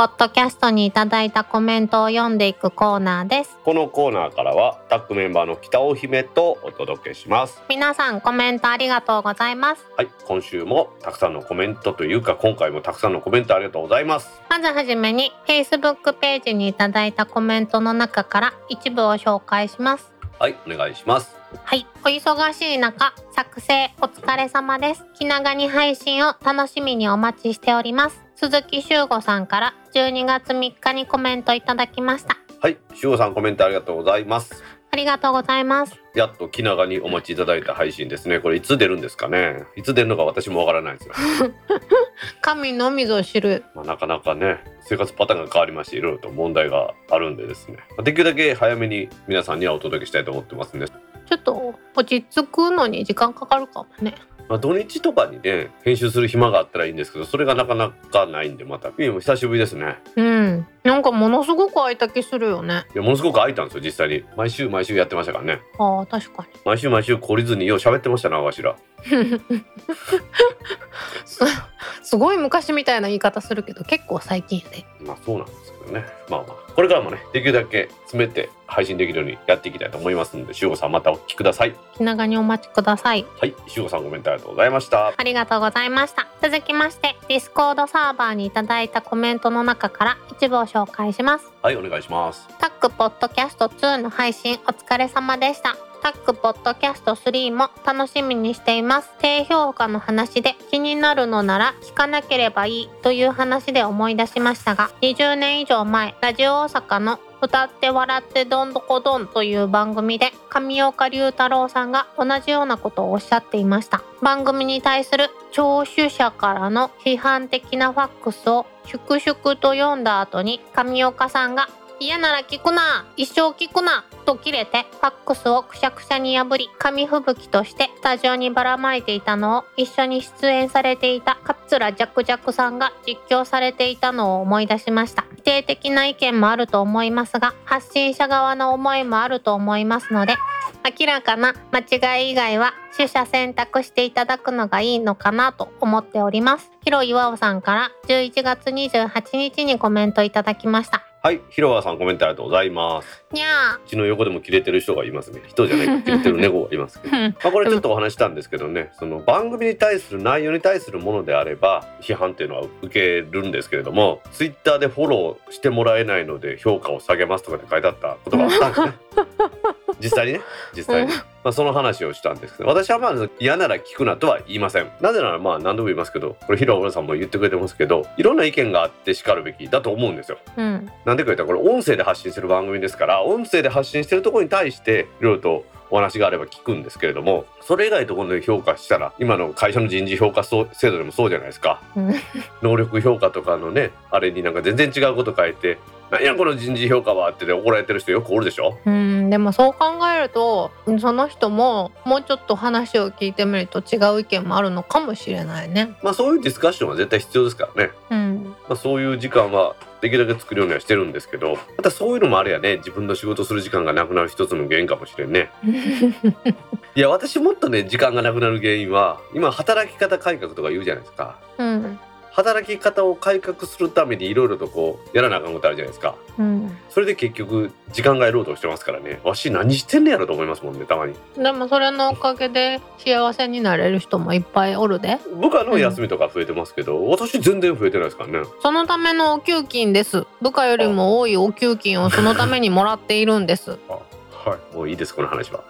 ポッドキャストにいただいたコメントを読んでいくコーナーです。このコーナーからはタックメンバーの北尾姫とお届けします。皆さんコメントありがとうございます。はい今週もたくさんのコメントというか今回もたくさんのコメントありがとうございます。まずはじめに Facebook ページにいただいたコメントの中から一部を紹介します。はいお願いします。はい、お忙しい中、作成お疲れ様です。気長に配信を楽しみにお待ちしております。鈴木修吾さんから12月3日にコメントいただきました。はい、しおさんコメントありがとうございます。ありがとうございます。やっと気長にお待ちいただいた配信ですね。これいつ出るんですかね。いつ出るのか私もわからないですよ。[laughs] 神のみぞ知る。まあ、なかなかね、生活パターンが変わりまして、いろいろと問題があるんでですね。まあできるだけ早めに皆さんにはお届けしたいと思ってますんで。ちょっと落ち着くのに時間かかるかもね。まあ、土日とかにね、編集する暇があったらいいんですけど、それがなかなかないんで、また。久しぶりですね。うん。なんかものすごく空いた気するよね。いや、ものすごく空いたんですよ、実際に。毎週毎週やってましたからね。ああ、確かに。毎週毎週懲りずによう喋ってましたな、わしら。[laughs] す [laughs] すごい昔みたいな言い方するけど、結構最近やで。まあそうなんですけどね。まあまあ、これからもね、できるだけ詰めて配信できるようにやっていきたいと思いますので、しゅうごさんまたお聞きください。気長にお待ちください。はい、しゅうごさんコメントありがとうございました。ありがとうございました。続きまして、 Discord サーバーにいただいたコメントの中から一部を紹介します。はい、お願いします。タックポッドキャスト2の配信お疲れ様でした。タックポッドキャスト3も楽しみにしています。低評価の話で気になるのなら聞かなければいいという話で思い出しましたが、20年以上前、ラジオ大阪の歌って笑ってどんどこどんという番組で上岡龍太郎さんが同じようなことをおっしゃっていました。番組に対する聴取者からの批判的なファックスを粛々と読んだ後に上岡さんが嫌なら聞くな一生聞くなと切れてファックスをくしゃくしゃに破り紙吹雪としてスタジオにばらまいていたのを一緒に出演されていた桂ジャクジャクさんが実況されていたのを思い出しました否定的な意見もあると思いますが発信者側の思いもあると思いますので明らかな間違い以外は取捨選択していただくのがいいのかなと思っております。ヒロイワオさんから11月28日にコメントいただきました。はい、広川さんコメントありがとうございます。にゃうちの横でも切れてる人がいますね。人じゃないか、切れてる猫がいますけど。ー。[laughs] まあこれちょっとお話したんですけどね、その番組に対する内容に対するものであれば批判っていうのは受けるんですけれども、ツイッターでフォローしてもらえないので評価を下げますとかって書いてあったことがあったんですね。[laughs] 実際にね、実際に。まあその話をしたんですけど、私はまあ嫌なら聞くなとは言いません。なぜならまあ何度も言いますけど、これヒロオさんも言ってくれてますけど、いろんな意見があってしかるべきだと思うんですよ。うん。なんでか言ったらこれ音声で発信する番組ですから音声で発信してるところに対していろいろとお話があれば聞くんですけれどもそれ以外のところで評価したら今の会社の人事評価制度でもそうじゃないですか？うん。能力評価とかのねあれになんか全然違うこと書いて「なんやこの人事評価は」って怒られてる人よくおるでしょ？うん、でもそう考えるとその人ももうちょっと話を聞いてみると違う意見もあるのかもしれないね。まあそういうディスカッションは絶対必要ですからね、うん。まあ、そういう時間はできるだけ作るようにはしてるんですけどまたそういうのもあれやね自分の仕事する時間がなくなる一つの原因かもしれんね [laughs] いや私もっとね時間がなくなる原因は今働き方改革とか言うじゃないですかうん。働き方を改革するためにいろいろとこうやらなあかんことあるじゃないですかうん。それで結局時間外労働してますからねわし何してんねやろと思いますもんねたまにでもそれのおかげで幸せになれる人もいっぱいおるで。部下の休みとか増えてますけど、私全然増えてないですからねそのためのお給金です。部下よりも多いお給金をそのためにもらっているんです。ははい、もういいですこの話は。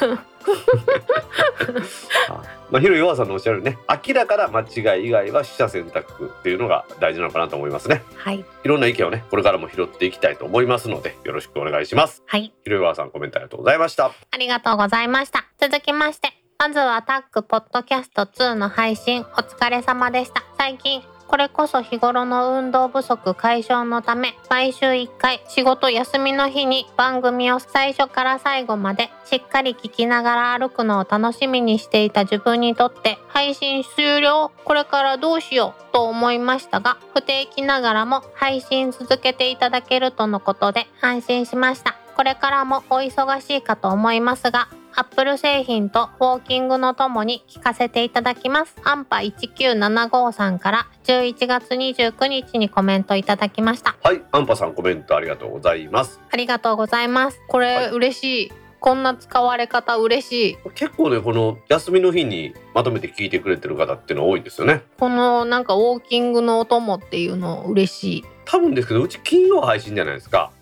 [laughs] [laughs] あまあ、ヒロヨアさんのおっしゃるね明らかな間違い以外は取捨選択っていうのが大事なのかなと思いますね。はい。いろんな意見をねこれからも拾っていきたいと思いますのでよろしくお願いします。はい。ヒロヨアさんコメントありがとうございました。ありがとうございました。続きましてまずはタックポッドキャスト2の配信お疲れ様でした。最近これこそ日頃の運動不足解消のため毎週1回仕事休みの日に番組を最初から最後までしっかり聞きながら歩くのを楽しみにしていた自分にとって配信終了これからどうしようと思いましたが不定期ながらも配信続けていただけるとのことで安心しました。これからもお忙しいかと思いますが、アップル製品とウォーキングのともに聞かせていただきます。アンパ1975さんから11月29日にコメントいただきました。はいアンパさんコメントありがとうございますありがとうございます。これ、はい嬉しい。こんな使われ方嬉しい。結構ねこの休みの日にまとめて聞いてくれてる方っていうの多いんですよねこのなんかウォーキングのお供っていうの嬉しい。多分ですけどうち金曜配信じゃないですかうん。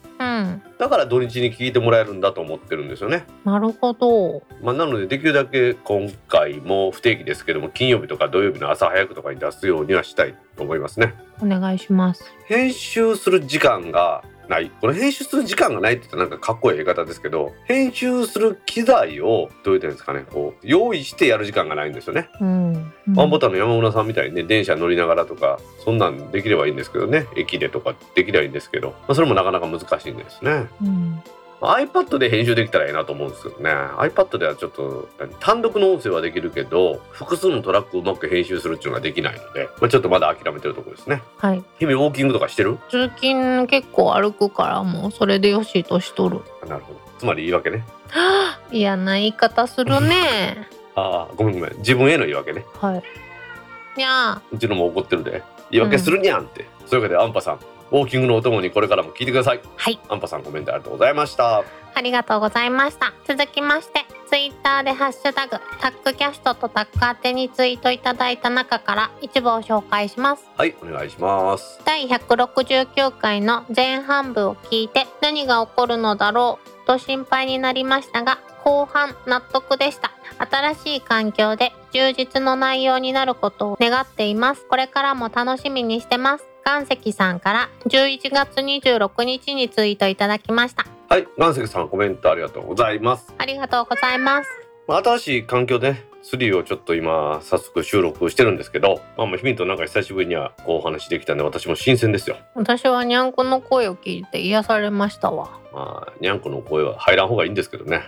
だから土日に聞いてもらえるんだと思ってるんですよねなるほど。まあ、なのでできるだけ今回も不定期ですけども金曜日とか土曜日の朝早くとかに出すようにはしたいと思いますねお願いします。編集する時間がない。この編集する時間がないって言ったらなんかかっこいい言い方ですけど編集する機材をどういいんですかね。こう用意してやる時間がないんですよね、うん。ワンボタンの山村さんみたいにね電車乗りながらとかそんなんできればいいんですけどね。駅でとかできればいいんですけど、まあ、それもなかなか難しいんですね。うん。iPad で編集できたらいいなと思うんですけどね。iPad ではちょっと何単独の音声はできるけど複数のトラックをうまく編集するっていうのができないので、まあ、ちょっとまだ諦めてるところですね。はい。君ウォーキングとかしてる？通勤結構歩くからもうそれでよしとしとる。あなるほど。つまり言い訳ね。嫌な言い方するね。[laughs] ああごめんごめん。自分への言い訳ね。はい。いやうちのも怒ってるで。言い訳するにゃんって、そういうわけでアンパさんウォーキングのお供にこれからも聞いてくださいはい。アンパさんコメントありがとうございましたありがとうございました。続きまして、ツイッターでハッシュタグ、タックキャストとタック宛てにツイートいただいた中から一部を紹介します。はいお願いします第169回の前半部を聞いて何が起こるのだろうと心配になりましたが後半納得でした新しい環境で充実の内容になることを願っていますこれからも楽しみにしてます岩石さんから11月26日にツイートいただきましたはい岩石さんコメントありがとうございますありがとうございますまあ、新しい環境でね3をちょっと今早速収録してるんですけど、まあ、まあヒミとなんか久しぶりにはこうお話できたんで私も新鮮ですよ。私はにゃんこの声を聞いて癒されましたわまあにゃんこの声は入らん方がいいんですけどね。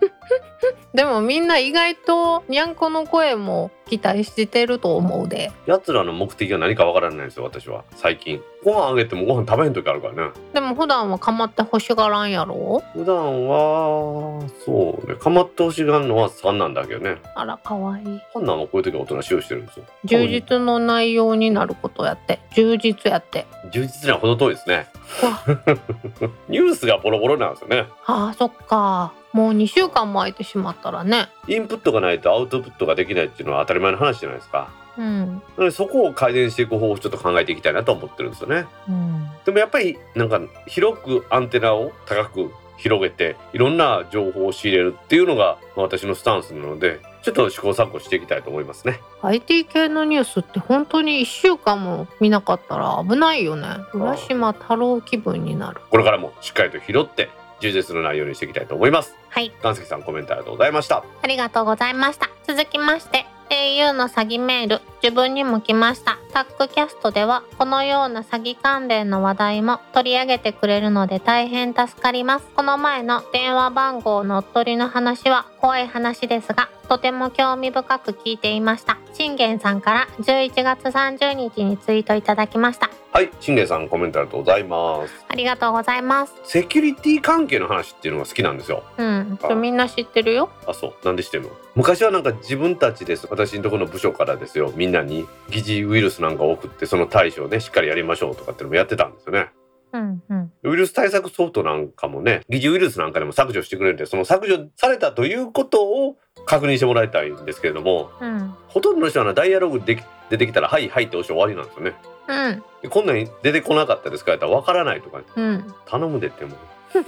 [laughs] でもみんな意外とにゃんこの声も期待してると思うで奴らの目的が何かわからないんですよ私は最近。ご飯あげてもご飯食べへん時あるからね。でも普段は構って欲しがらんやろ？普段はそうね構ってほしがるのは三男だけどね。あら可愛い三男はこういう時はおとなしいをしてるんですよ。充実の内容になることやって充実やって充実には程遠いですね。わ [laughs] ニュースがボロボロなんですよね。あーそっかもう2週間も空いてしまったらねインプットがないとアウトプットができないっていうのは当たり前の話じゃないですか。うんなのでそこを改善していく方法をちょっと考えていきたいなと思ってるんですよね。うんでもやっぱりなんか広くアンテナを高く広げていろんな情報を仕入れるっていうのがまあ私のスタンスなのでちょっと試行錯誤していきたいと思いますね。IT 系のニュースって本当に1週間も見なかったら危ないよね浦島太郎気分になるこれからもしっかりと拾って充実の内容にしていきたいと思います。はい岩石さんコメントありがとうございました。ありがとうございました。続きまして、au の詐欺メール、自分にも来ました。タックキャストでは、このような詐欺関連の話題も取り上げてくれるので大変助かります。この前の電話番号乗っ取りの話は怖い話ですが、とても興味深く聞いていました。信玄さんから11月30日にツイートいただきました。はい、信玄さんコメントありがとうございます。ありがとうございます。セキュリティ関係の話っていうのが好きなんですよ。うん、みんな知ってるよ？あ、そう、なんでしてんの？昔はなんか自分たちです。私のところの部署からですよ。みんなに疑似ウイルスなんかを送ってその対処をね、しっかりやりましょうとかっていうのもやってたんですよね。うんうん。ウイルス対策ソフトなんかもね、疑似ウイルスなんかでも削除してくれるんで、その削除されたということを確認してもらいたいんですけれども、うん。ほとんどの人はなダイアログでき出てきたら、はい、はいって押して終わりなんですよね。うん。でこんなん出てこなかったですかやったらわからないとか、うん。頼むでってもう。[laughs]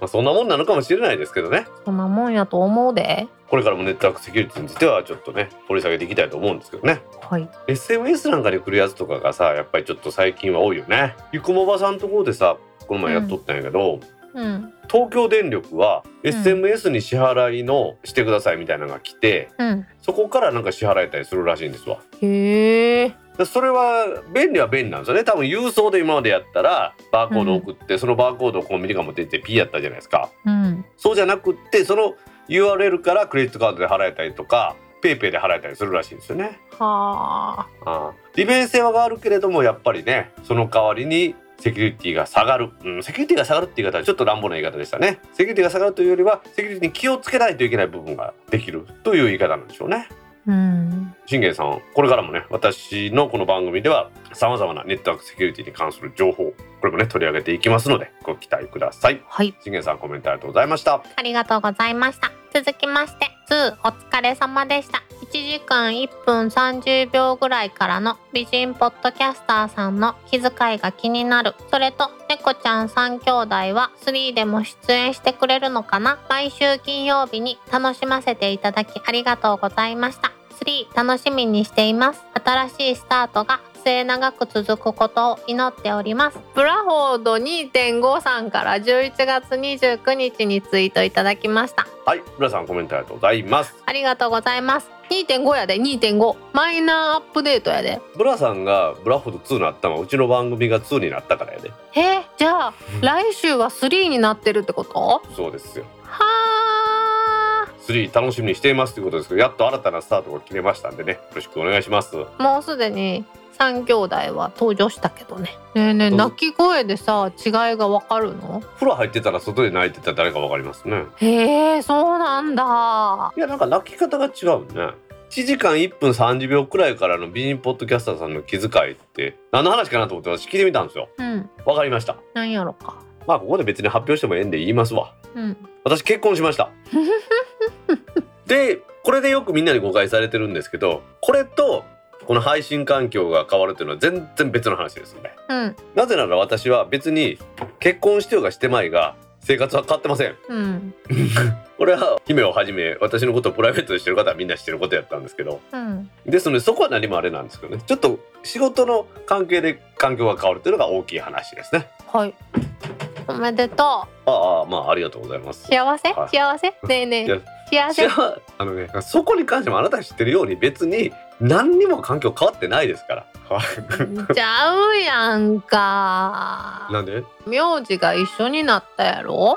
まあそんなもんなのかもしれないですけどねそんなもんやと思うでこれからもネットワークセキュリティについてはちょっとね掘り下げていきたいと思うんですけどねはい SMS なんかに来るやつとかがさやっぱりちょっと最近は多いよねゆくもばさんところでさこの前やっとったんやけど、うん。東京電力はん SMS に支払いのしてくださいみたいなのが来て、うん。そこからなんか支払えたりするらしいんですわ。へえ。でそれは便利は便利なんですよね。多分郵送で今までやったらバーコード送って、そのバーコードをコンビニが持ってってピーやったじゃないですか。うん。そうじゃなくってその URL からクレジットカードで払えたりとか PayPay で払えたりするらしいんですよね。はあ。ああ。利便性は上がるけれどもやっぱりねその代わりにセキュリティが下がる、うん、セキュリティが下がるって言い方はちょっと乱暴な言い方でしたね。セキュリティが下がるというよりはセキュリティに気をつけないといけない部分ができるという言い方なんでしょうね。うん。信玄さんこれからもね私のこの番組ではさまざまなネットワークセキュリティに関する情報これもね取り上げていきますのでご期待ください。はい。信玄さんコメントありがとうございました。ありがとうございました。続きまして2お疲れ様でした。1時間1分30秒ぐらいからの美人ポッドキャスターさんの気遣いが気になる。それと猫ちゃん3兄弟は3でも出演してくれるのかな？毎週金曜日に楽しませていただきありがとうございました。3楽しみにしています。新しいスタートが末永く続くことを祈っております。ブラフォード2.5さんから11月29日にツイートいただきました。はい皆さんコメントありがとうございます。ありがとうございます。2.5やで2.5マイナーアップデートやで。ブラさんがブラフォード2になったのはうちの番組が2になったからやで。えじゃあ来週は3になってるってこと？そうですよ。は3楽しみにしていますということですけどやっと新たなスタートが決めましたんでねよろしくお願いします。あもうすでに3兄弟は登場したけどね。ねえねえ泣き声でさ違いがわかるの？風呂入ってたら外で泣いてたら誰かわかりますね。へえそうなんだ。いやなんか泣き方が違うね。1時間1分30秒くらいからの美人ポッドキャスターさんの気遣いって何の話かなと思って私聞いてみたんですよ。うん。わかりました。なんやろか。まあここで別に発表してもええんで言いますわ。うん。私結婚しました [laughs] [laughs] でこれでよくみんなに誤解されてるんですけどこれとこの配信環境が変わるというのは全然別の話ですよね。うん。なぜなら私は別に結婚してようがしてまいが生活は変わってません。うん。[laughs] これは姫をはじめ私のことをプライベートでしてる方はみんな知ってることやったんですけど。うん。ですのでそこは何もあれなんですけどね。ちょっと仕事の関係で環境が変わるというのが大きい話ですね。はい。おめでとああまあありがとうございます。う幸せ？はい。幸せ？ねえねえ幸せ。あのねそこに関してもあなたが知ってるように別に何にも環境変わってないですから。は [laughs] いちゃうやんか。なんで？名字が一緒になったやろ？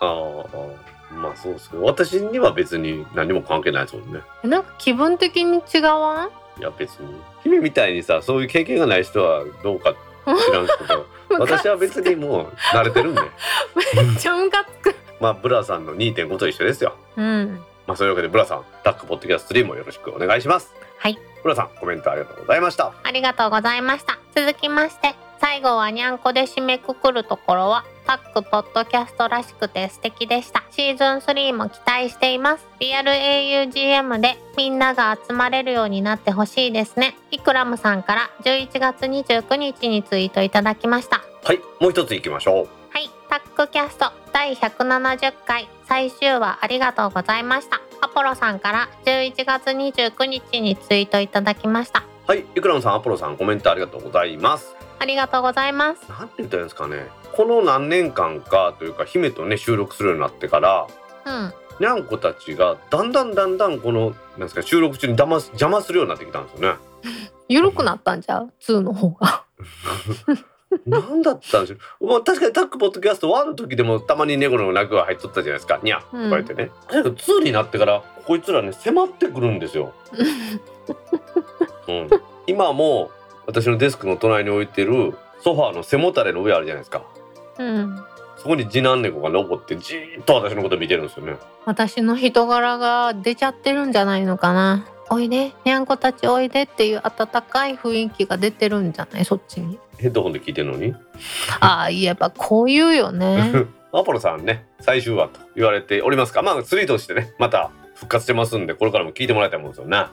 ああまあそうですけど私には別に何も関係ないですもんね。なんか気分的に違わん？いや別に。姫みたいにさそういう経験がない人はどうか知らんけど [laughs] 私は別にもう慣れてるんで。[laughs] めっちゃムカつくまあブラさんの2.5と一緒ですよ。うん。まあそういうわけでブラさんタックポッドキャスト3もよろしくお願いします。はい。ブラさんコメントありがとうございました。ありがとうございました。続きまして最後はにゃんこで締めくくるところはタックポッドキャストらしくて素敵でした。シーズン3も期待しています。リアル augm でみんなが集まれるようになってほしいですね。イクラムさんから11月29日にツイートいただきました。はいもう一ついきましょう。はい、タックキャスト第170回最終話ありがとうございました。アポロさんから11月29日にツイートいただきました。はいイクラムさんアポロさんコメントありがとうございますありがとうございます。なんて言ったらいいんですかねこの何年間かというか姫とね収録するようになってからうん、にゃんこたちがだんだんだんだんこのなんですか収録中にだます邪魔するようになってきたんですよね。[laughs] ゆるくなったんちゃう ?2 の方が。[laughs] なんだったんでしょう。まあ確かにタックポッドキャスト1の時でもたまに猫の鳴くが入っとったじゃないですか。にゃ、こうんうやってね。だけど2になってからこいつらね迫ってくるんですよ。[laughs] うん、今も私のデスクの隣に置いてるソファーの背もたれの上あるじゃないですか。うん。そこに次男猫が登ってじーっと私のこと見てるんですよね。私の人柄が出ちゃってるんじゃないのかな。おいで、にゃんこたちおいでっていう温かい雰囲気が出てるんじゃない？そっちに。ヘッドホンで聞いてるのに？ああ、言えばこう言うよね。[laughs] アポロさんね最終話と言われておりますか？まあ3としてねまた復活してますんでこれからも聞いてもらいたいもんですよね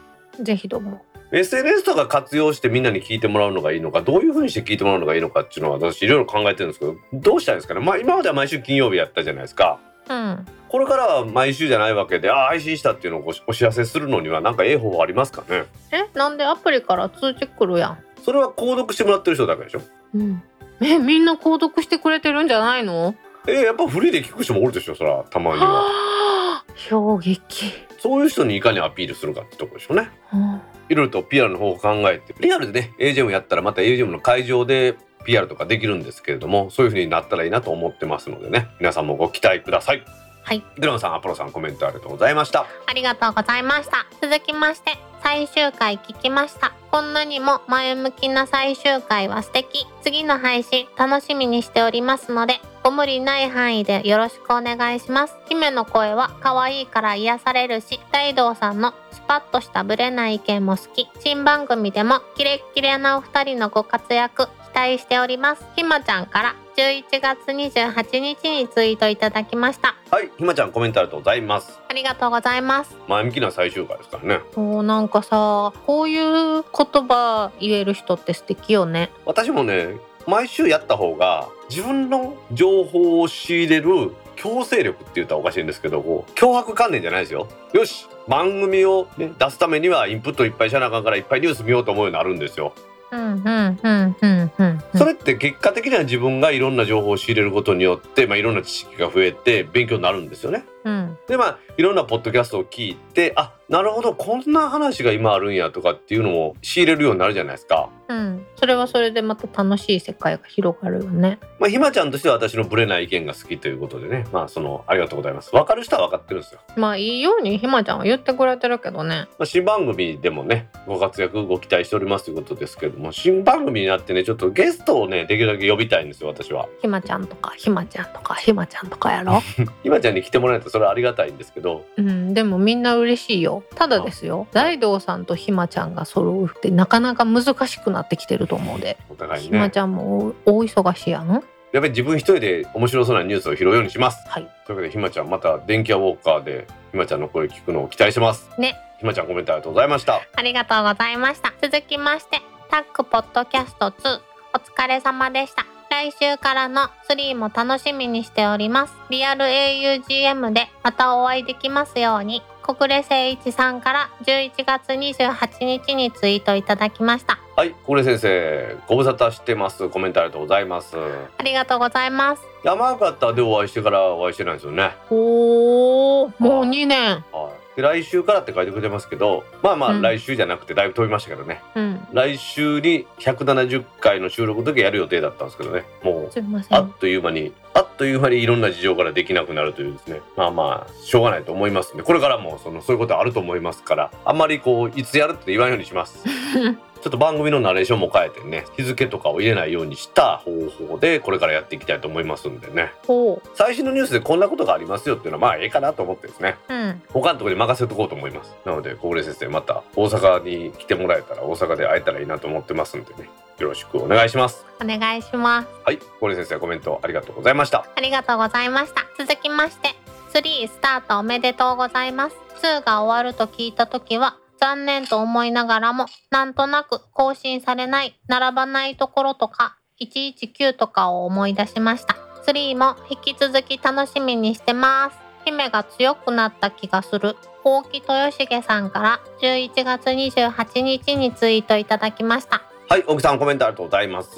ぜひどうも。SNS とか活用してみんなに聞いてもらうのがいいのかどういうふうにして聞いてもらうのがいいのかっていうのは私いろいろ考えてるんですけどどうしたらいいですかね？まあ今までは毎週金曜日やったじゃないですかうん。これからは毎週じゃないわけでああ配信したっていうのをおお知らせするのにはなんかええ方法ありますかね？えなんでアプリから通知来るやん。それは購読してもらってる人だけでしょ？うん。えみんな購読してくれてるんじゃないの？えーやっぱフリーで聞く人もおるでしょそらたまには。はあ衝撃。そういう人にいかにアピールするかってとこでしょうね。うん。いろいろと PR の方を考えてリアルでね AGM やったらまた AGM の会場で PR とかできるんですけれどもそういう風になったらいいなと思ってますのでね皆さんもご期待ください。はい。ドラムさんアポロさんコメントありがとうございました。ありがとうございました。続きまして最終回聞きました。こんなにも前向きな最終回は素敵。次の配信楽しみにしておりますのでご無理ない範囲でよろしくお願いします。姫の声は可愛いから癒されるし大道さんのスパッとしたブレない意見も好き。新番組でもキレッキレなお二人のご活躍期待しております。ひまちゃんから11月28日にツイートいただきました。はいひまちゃんコメントありがとうございます。ありがとうございます。前向きな最終回ですからね。もうなんかさこういう言葉言える人って素敵よね。私もね毎週やった方が自分の情報を仕入れる強制力って言ったらおかしいんですけどこう脅迫観念じゃないですよ。よし番組を、ね、出すためにはインプットいっぱいしなあかんからいっぱいニュース見ようと思うようになるんですようんうんうんうんうんうんそれって結果的には自分がいろんな情報を仕入れることによって、まあ、いろんな知識が増えて勉強になるんですよね。うんでまあいろんなポッドキャストを聞いてあなるほど。こんな話が今あるんやとかっていうのも仕入れるようになるじゃないですか。うん。それはそれでまた楽しい世界が広がるよね。まあ、ひまちゃんとしては私のブレない意見が好きということでね。まあそのありがとうございます。分かる人は分かってるんですよ、まあいいようにひまちゃんは言ってくれてるけどね。まあ、新番組でもねご活躍ご期待しておりますということですけれども新番組になってねちょっとゲストをねできるだけ呼びたいんですよ私は。ひまちゃんとかひまちゃんとかひまちゃんとかやろ。[laughs] ひまちゃんに来てもらえたらそれはありがたいんですけど。うん。でもみんな嬉しいよただですよ大道さんとひまちゃんが揃うってなかなか難しくなってきてると思うで。お互いひにねまちゃんも大大忙しいやの？やっぱり自分一人で面白そうなニュースを拾うようにします。はい。というわけでひまちゃんまた電気屋ウォーカーでひまちゃんの声聞くのを期待してます。ね。ひまちゃんコメントありがとうございました。ありがとうございました。続きまして、タックポッドキャスト2、お疲れ様でした。来週からの3も楽しみにしております。リアル augm でまたお会いできますように、小暮誠一さんから11月28日にツイートいただきました。はい小暮先生ご無沙汰してますコメントありがとうございますありがとうございます。山形でお会いしてからお会いしてないんですよねおー、もう2年。はい、で来週からって書いてくれてますけどまあまあうん来週じゃなくてだいぶ飛びましたけどね、うん。来週に170回の収録の時やる予定だったんですけどねもう。あっという間にあっという間にいろんな事情からできなくなるというですね。まあまあしょうがないと思いますんで。これからもそのそういうことあると思いますから。あんまりこういつやるって言わんようにします。[laughs] ちょっと番組のナレーションも変えてね日付とかを入れないようにした方法でこれからやっていきたいと思いますんでね。ほ最新のニュースでこんなことがありますよっていうのはまあええかなと思ってですね。う。うん。他のところに任せとこうと思います。なので小暮先生また大阪に来てもらえたら大阪で会えたらいいなと思ってますんでねよろしくお願いしますお願いします。はい小暮先生コメントありがとうございましたありがとうございました。続きまして、3スタートおめでとうございます。2が終わると聞いたときは、残念と思いながらも、なんとなく更新されない、並ばないところとか、119とかを思い出しました。3も引き続き楽しみにしてます。姫が強くなった気がする。大木豊重さんから11月28日にツイートいただきました。はい奥さんコメントありがとうございます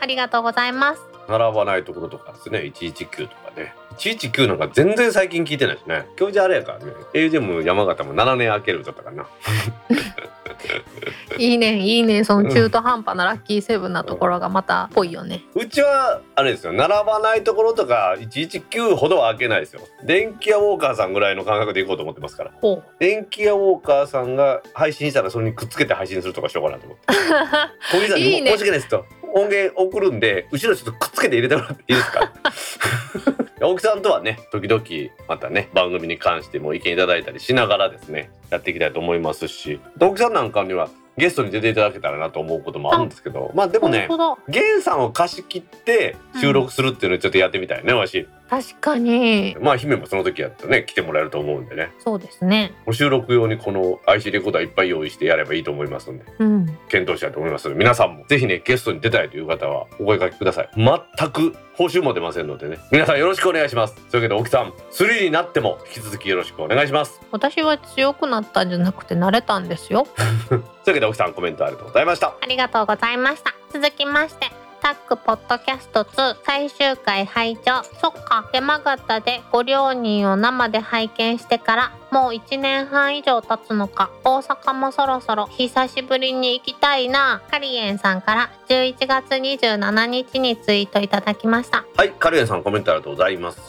ありがとうございます。並ばないところとかですね119とかね119なんか全然最近聞いてないですね。今日じゃあれやからね。AGM 山形も7年空けるだったかな。[laughs] いいねいいねその中途半端なラッキーセブンなところがまたっぽいよね。うちはあれですよ。並ばないところとか119ほどは開けないですよ。電気屋ウォーカーさんぐらいの感覚でいこうと思ってますから。電気屋ウォーカーさんが配信したらそれにくっつけて配信するとかしようかなと思って。[laughs] 小木さんにいいね。も申し訳ないですと音源送るんで後ろちょっとくっつけて入れてもらっていいですか？青 [laughs] 木さんとはね時々またね番組に関しても意見いただいたりしながらですねやっていきたいと思いますし青木さんなんかにはゲストに出ていただけたらなと思うこともあるんですけどまあでもね。源さんを貸し切って収録するっていうのをちょっとやってみたいねわし確かに。まあ姫もその時やったらね来てもらえると思うんでね。そうですね。お収録用にこの IC レコーダーいっぱい用意してやればいいと思いますんで。うん。検討したいと思います。ので皆さんもぜひねゲストに出たいという方はお声掛けください。全く報酬も出ませんのでね。皆さんよろしくお願いします。というわけで沖さん3になっても引き続きよろしくお願いします。私は強くなったんじゃなくて慣れたんですよ。[laughs] というわけで沖さんコメントありがとうございました。ありがとうございました。続きましてタックポッドキャスト2最終回拝聴。そっか山形でご両人を生で拝見してからもう1年半以上経つのか。大阪もそろそろ久しぶりに行きたいな。カリエンさんから11月27日にツイートいただきました。はいカルエンさんコメントありがとうございます。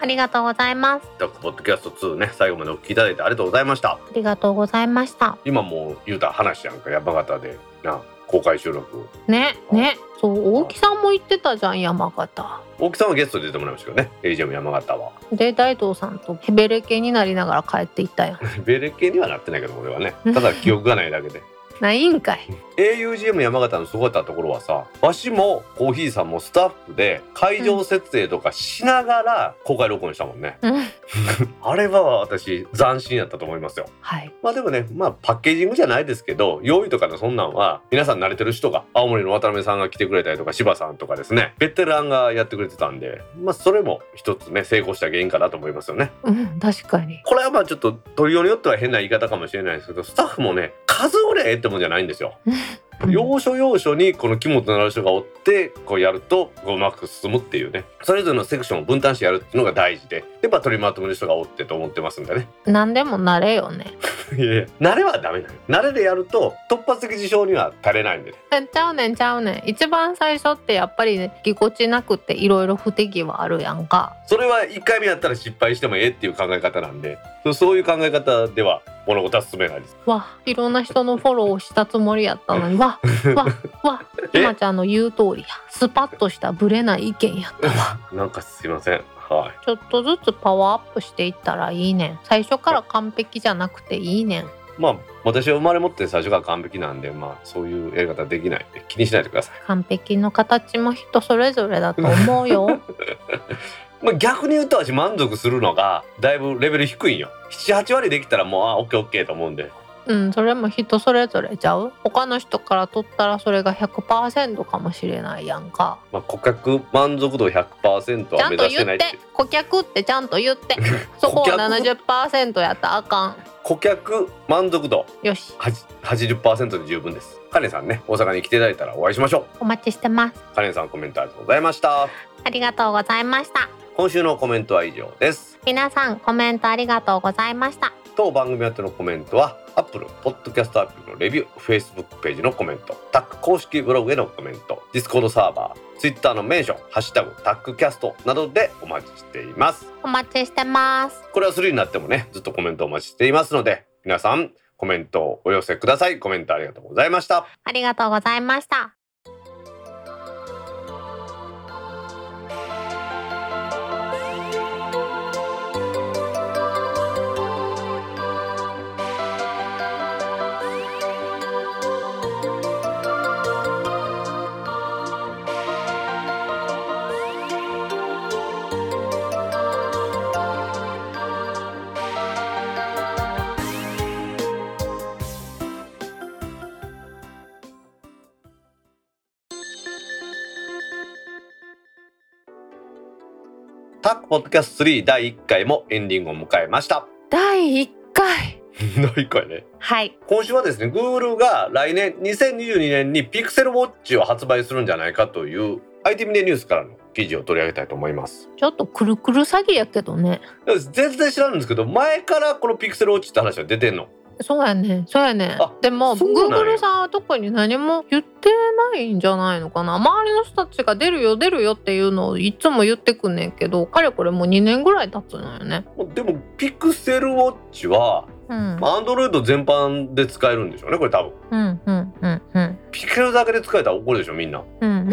ありがとうございます。タックポッドキャスト2ね最後までお聞きいただいてありがとうございました。ありがとうございました。今もう言うたら話やんか山形で。な公開収録ねね。そう大木さんも言ってたじゃん山形。大木さんはゲストで出てもらいましたけどね AGM 山形は。で大東さんとヘベレケになりながら帰っていったやん [laughs] ベレ系にはなってないけど俺はね。ただ記憶がないだけで。[laughs] ないんかい augm 山形のすごかったところはさわしもコーヒーさんもスタッフで会場設営とかしながら公開録音したもんね、うん。[laughs] あれは私斬新やったと思いますよ。はい。まあでもねまあパッケージングじゃないですけど用意とかのそんなんは皆さん慣れてる人が青森の渡辺さんが来てくれたりとか柴さんとかですねベテランがやってくれてたんでまあそれも一つね成功した原因かなと思いますよね。うん確かに。これはまあちょっと取りようによっては変な言い方かもしれないですけどスタッフもね数売れええってもんじゃないんですよ [laughs] 要所要所にこの肝となる人がおってこうやるとこううまく進むっていうね。それぞれのセクションを分担してやるっていうのが大事で。やっぱ取りまとめる人がおってと思ってますんでね。何でもなれよね。[laughs] いやいや慣れはダメなの慣れでやると突発的事象には足れないんでね。えちゃうねんちゃうねん。一番最初ってやっぱりねぎこちなくていろいろ不手際あるやんか。それは1回目やったら失敗してもええっていう考え方なんで。そうそういう考え方では物事は進めないです。わいろんな人のフォローをしたつもりやったのにわ [laughs] わわえ？今ちゃんの言う通りや。スパッとしたブレない意見やったわ。[laughs] なんかすいません。はい。ちょっとずつパワーアップしていったらいいねん。最初から完璧じゃなくていいねん。まあ私は生まれ持って最初から完璧なんでまあそういうやり方できないんで気にしないでください。完璧の形も人それぞれだと思うよ [laughs] まあ、逆に言うと私満足するのがだいぶレベル低いんよ。78割できたらもうあオッケーオッケーと思うんで。うんそれも人それぞれちゃう？他の人から取ったらそれが100%かもしれないやんか。まあ、顧客満足度100%ちゃんとは目指してないって顧客ってちゃんと言って。[laughs] そこは70%やったらあかん。顧客満足度よし。はじ80%で十分です。カレンさんね大阪に来ていただいたらお会いしましょお待ちしてます。うカレンさんコメントありがとうございました。ありがとうございました今週のコメントは以上です。皆さんコメントありがとうございました。当番組宛てのコメントは Apple Podcast アプリのレビュー Facebook ページのコメントタック公式ブログへのコメント Discord サーバー Twitter のメンション「ハッシュタグタックキャスト」などでお待ちしています。お待ちしてます。これは3になってもねずっとコメントお待ちしていますので皆さんコメントをお寄せください。コメントありがとうございました。ありがとうございましたポッドキャスト3第1回もエンディングを迎えました。第1回第1回ね。はい。今週はですね Google が来年2022年にピクセルウォッチを発売するんじゃないかという IT ミネニュースからの記事を取り上げたいと思います。ちょっとくるくる詐欺やけどね。全然知らんんですけど前からこのピクセルウォッチって話は出てんの？そうやねそうやねあでもそうなんや。Google さんは特に何も言ってないんじゃないのかな。周りの人たちが出るよ出るよっていうのをいつも言ってくんねんけどかれこれもう2年ぐらい経つのよね。でもピクセルウォッチはうん。アンドロイド全般で使えるんでしょうねこれ多分。うんうんうんうん。ピクセルだけで使えたら怒るでしょみんな。う [laughs] ん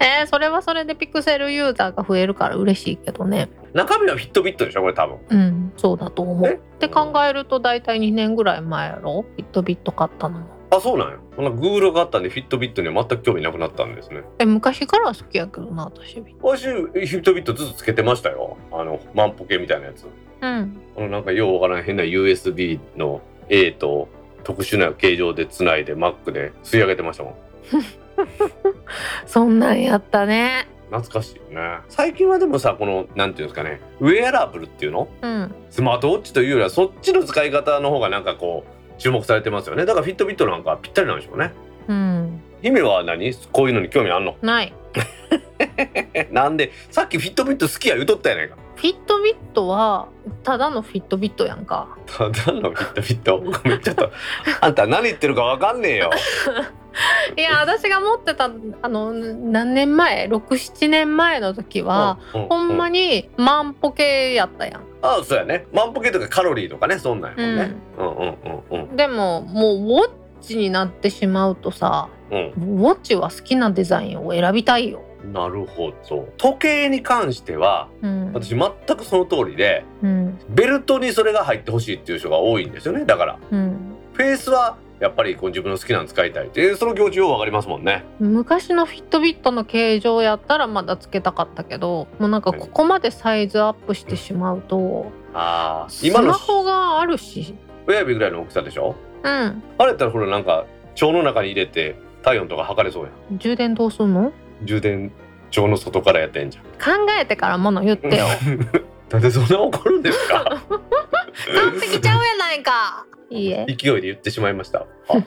えー、それはそれでピクセルユーザーが増えるから嬉しいけどね。中身はフィットビットでしょこれ多分。うんそうだと思う。え？って考えると大体2年ぐらい前やろ？フィットビット買ったのもあそうなんや。こんなグーグルがあったんでフィットビットには全く興味なくなったんですね。え昔からは好きやけどな私。私フィットビットずつつけてましたよ。あの万歩計みたいなやつ。うん。このなんかようわからん変な USB の A と特殊な形状でつないで Mac で吸い上げてましたもん。[laughs] そんなんやったね。懐かしいよね。最近はでもさこのなんていうんですかね。ウェアラブルっていうの？うん。スマートウォッチというよりはそっちの使い方の方がなんかこう注目されてますよね。だからフィットビットなんかぴったりなんでしょうね。うん。姫は何？こういうのに興味あんの？ない。え [laughs] なんでさっきフィットビット好きや言うとったやないか。フィットビットはただのフィットビットやんか。ただのフィットビット？ごめんちょっと [laughs] あんた何言ってるかわかんねえよ。いや私が持ってたあの何年前？67年前の時は、うんうん。ほんまに万歩計やったやんああそうやね。万歩計とかカロリーとかねそんなんやもんね、うん、うんうんうんでももうウォッチになってしまうとさうん。ウォッチは好きなデザインを選びたいよ、なるほど。時計に関してはうん。私全くその通りでうん。ベルトにそれが入ってほしいっていう人が多いんですよね。だからうん、フェイスはやっぱりこう自分の好きなの使いたい。ってその気持ちようわかりますもんね。昔のフィットビットの形状やったらまだつけたかったけどもうなんかここまでサイズアップしてしまうとああスマホがあるし。親指ぐらいの大きさでしょ？うん。あれやったらほらなんか腸の中に入れて体温とか測れそうやん。充電どうすんの？充電腸の外からやってんじゃん。考えてからもの言ってよ [laughs] なんでそんな怒るんですか？完璧ちゃうやないか。いいえ。勢いで言ってしまいましたあ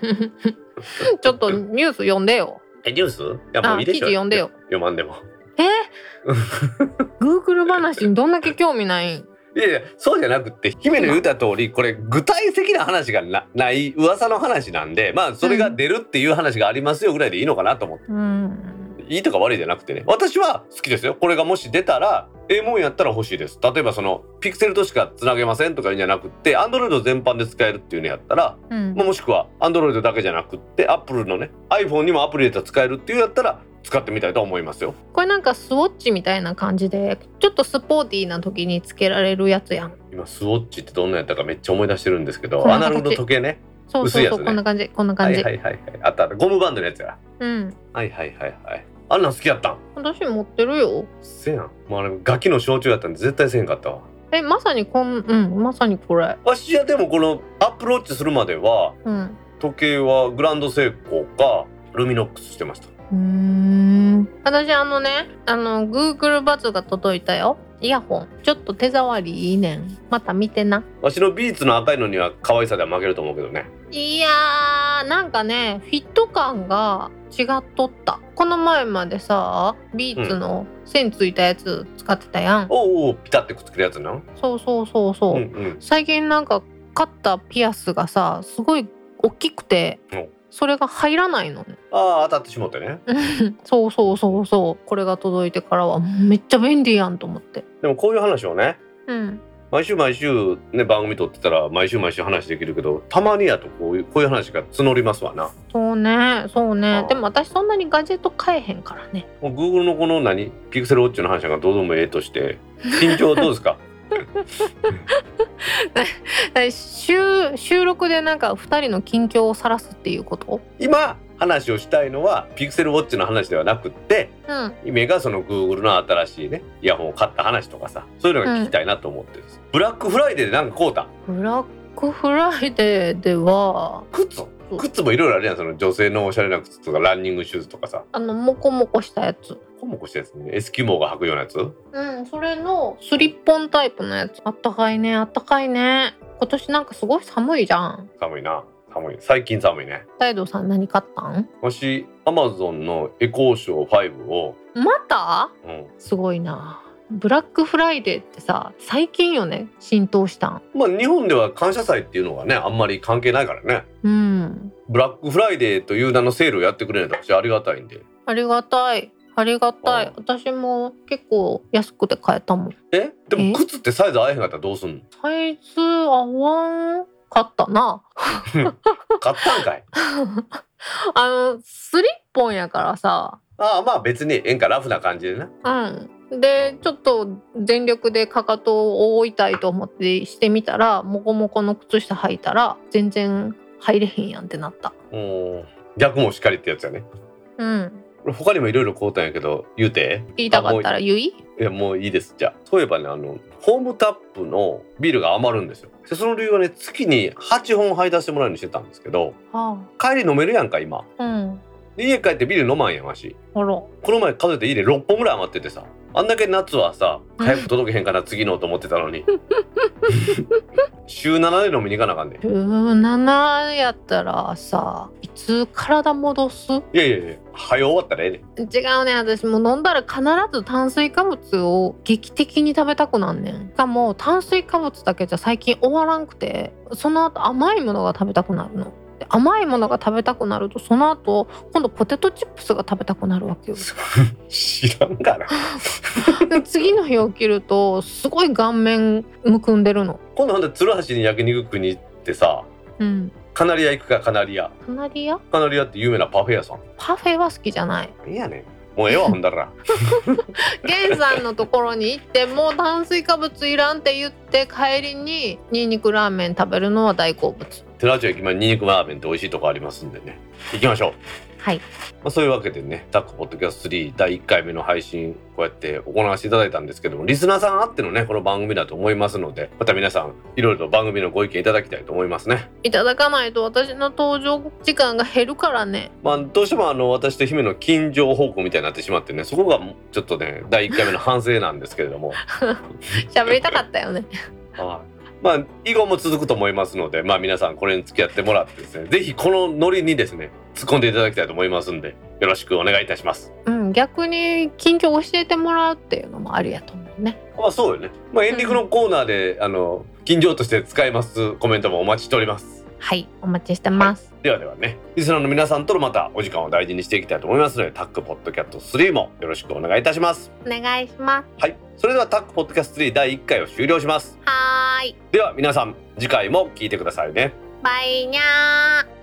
ちょっとニュース読んでよ。えニュース？いやもういいでしょ。あ記事読んでよ。読まんでも。え？[laughs] Google 話にどんだけ興味ない？んいやいやそうじゃなくって姫の言った通りこれ具体的な話がなない噂の話なんでまあそれが出るっていう話がありますよぐらいでいいのかなと思って、うんいいとか悪いじゃなくてね。私は好きですよ。これがもし出たらええもんやったら欲しいです。例えばそのピクセルとしかつなげませんとか言うんじゃなくってアンドロイド全般で使えるっていうのやったら、うん。まあもしくはアンドロイドだけじゃなくってアップルのね iPhone にもアプリ入れたら使えるっていうやったら使ってみたいと思いますよ。これなんかスウォッチみたいな感じでちょっとスポーティーな時につけられるやつやん。今スウォッチってどんなやったかめっちゃ思い出してるんですけどアナログの時計ね。そうそうそう、薄いやつね。こんな感じこんなは感じ、いはいはいはい。あった。あったゴムバンドのやつや。うん。はいはいはいはいあんなん好きやったん？私持ってるよ。せやん。もうあれガキの象徴やったんで絶対せへんかったわ。えまさにこんうんまさにこれ。わしはでもこのアップルウォッチするまではうん。時計はグランドセイコーかLuminox してました。うーん。私あのねあの Google バズが届いたよ。イヤホン。ちょっと手触りいいねん。また見てな。わしの Beats の赤いのには可愛さでは負けると思うけどねいやーなんかねフィット感が違っとった。この前までさ Beats の線ついたやつ使ってたやん、おうおうピタってくっつけるやつな。そうそうそうそう、うんうん。最近なんか買ったピアスがさすごい大きくておそれが入らないのね。ああ当たってしもってね。[laughs] そうそうそうそう。これが届いてからはめっちゃ便利やんと思って。でもこういう話をねうん毎週毎週ね番組撮ってたら毎週毎週話できるけどたまにやとこういうこういう話が募りますわな。そうねそうあね。あでも私そんなにガジェット買えへんからね。もう Google のこの何？ピクセルウォッチの話がどうでもええとして近況はどうですか？[laughs] 収収録でなんか2人の近況を晒すっていうこと？今？話をしたいのは Pixel Watch の話ではなくってうん。姫がその Google の新しいねイヤホンを買った話とかさそういうのが聞きたいなと思ってるんです、ブラックフライデーでなんか買うた？ブラックフライデーでは靴？靴もいろいろあるやんその女性のおしゃれな靴とかランニングシューズとかさ。あのモコモコしたやつ。コモコしたやつね。エスキモーが履くようなやつ？うんそれのスリッポンタイプのやつ。あったかいねあったかいね。今年なんかすごい寒いじゃん。寒いな寒い。最近寒いね。大道さん何買ったん？わしアマゾンのエコーショー5を、また？うん、すごいな。ブラックフライデーってさ最近よね？浸透したん。まあ日本では感謝祭っていうのがねあんまり関係ないからね。うん。ブラックフライデーという名のセールをやってくれると私ありがたいんで。ありがたい。ありがたい。あ私も結構安くて買えたもん。え？でえ？も靴ってサイズ合えへんかったらどうすんの？サイズ合わん？かったな。買ったんかい。[laughs] あのスリッポンやからさ。ああまあ別にええんかラフな感じでな。うん。でちょっと全力でかかとを覆いたいと思ってしてみたらモコモコの靴下履いたら全然入れへんやんってなった。うん逆もしっかりってやつやね。うん他にもいろいろ買うたんやけど言うて。言いたかったら言い？いやもういいです。じゃあそういえばねあのホームタップのビールが余るんですよ。でその理由はね月に8本配達してもらうようにしてたんですけどあ。帰り飲めるやんか今。あうん。で家帰ってビール飲まんやんわし。この前数えて家で6本ぐらい余っててさ。あんだけ夏はさ早く届けへんかな次のと思ってたのに [laughs] 週7で飲みに行かなあかんねん17やったらさいつ体戻す？いやいやいや早終わったらええねん違うね私もう飲んだら必ず炭水化物を劇的に食べたくなんねん。しかも炭水化物だけじゃ最近終わらんくてその後甘いものが食べたくなるの。で甘いものが食べたくなるとその後今度ポテトチップスが食べたくなるわけよ。[laughs] 知らんがなで次の日起きるとすごい顔面むくんでるの。今度ほんで鶴橋に焼肉食いに行ってさうん。カナリア行くかカナリア。カナリア？カナリアって有名なパフェ屋さん。パフェは好きじゃないいやねんもうええわほんだら。ゲンさんのところに行ってもう炭水化物いらんって言って帰りにニンニクラーメン食べるのは大好物。寺内駅前にニンニクラーメンって美味しいとこありますんでね。行きましょうはいまあ、そういうわけでね、タックポッドキャスト3第1回目の配信、こうやって行わせていただいたんですけども、リスナーさんあってのね、この番組だと思いますので、また皆さん、いろいろと番組のご意見いただきたいと思いますね。いただかないと私の登場時間が減るからねまあ、どうしてもあの、私と姫の近所報告みたいになってしまってね、そこがちょっとね、第1回目の反省なんですけれども、[laughs] 喋りたかったよねはい。まあ、以後も続くと思いますので、まあ皆さんこれに付き合ってもらってですね、ぜひこのノリにですね、突っ込んでいただきたいと思いますんで、よろしくお願いいたします。うん逆に近況教えてもらうっていうのもありやと思うねまあそうよね。まあエンディングのコーナーで、あの近所として使えますコメントもお待ちしております。はいお待ちしてます、ではではね、リスナーの皆さんとのまたお時間を大事にしていきたいと思いますので、タックポッドキャスト3もよろしくお願いいたします。お願いしますはい。それではタックポッドキャスト3第1回を終了します。はーいでは皆さん、次回も聞いてくださいね。バイニャー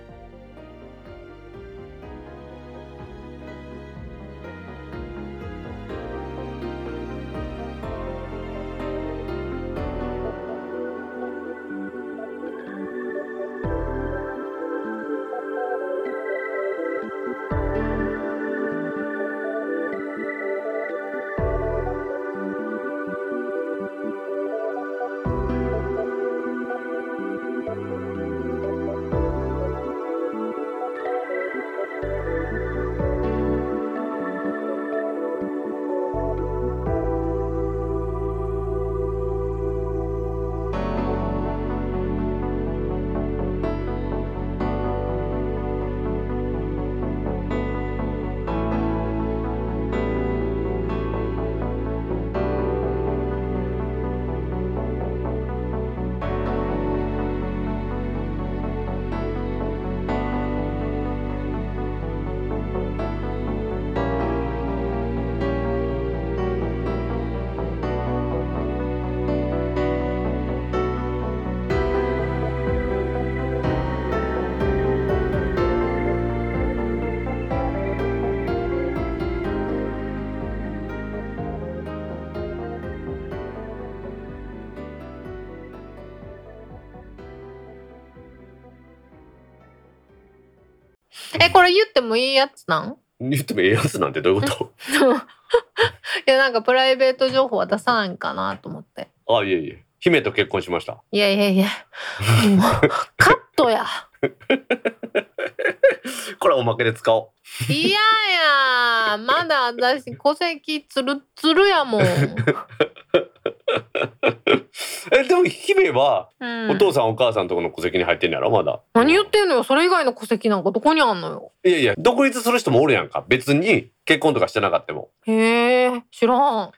えこれ言ってもいいやつなん？言ってもええやつなんてどういうこ [laughs] [laughs] いやなんかプライベート情報は出さないんかなと思って。とあ、いえいえ。姫と結婚しました。いやいやいや。[laughs] もうカットや。これおまけで使おう。いやや。まだ私戸籍つるつるやもん、[laughs] え、でも姫は、うんお父さんお母さんとこの戸籍に入ってんのやろ？まだ。何言ってんの？よそれ以外の戸籍なんかどこにあんのよ？いやいや、独立する人もおるやんか。別に結婚とかしてなかったも。へえ知らん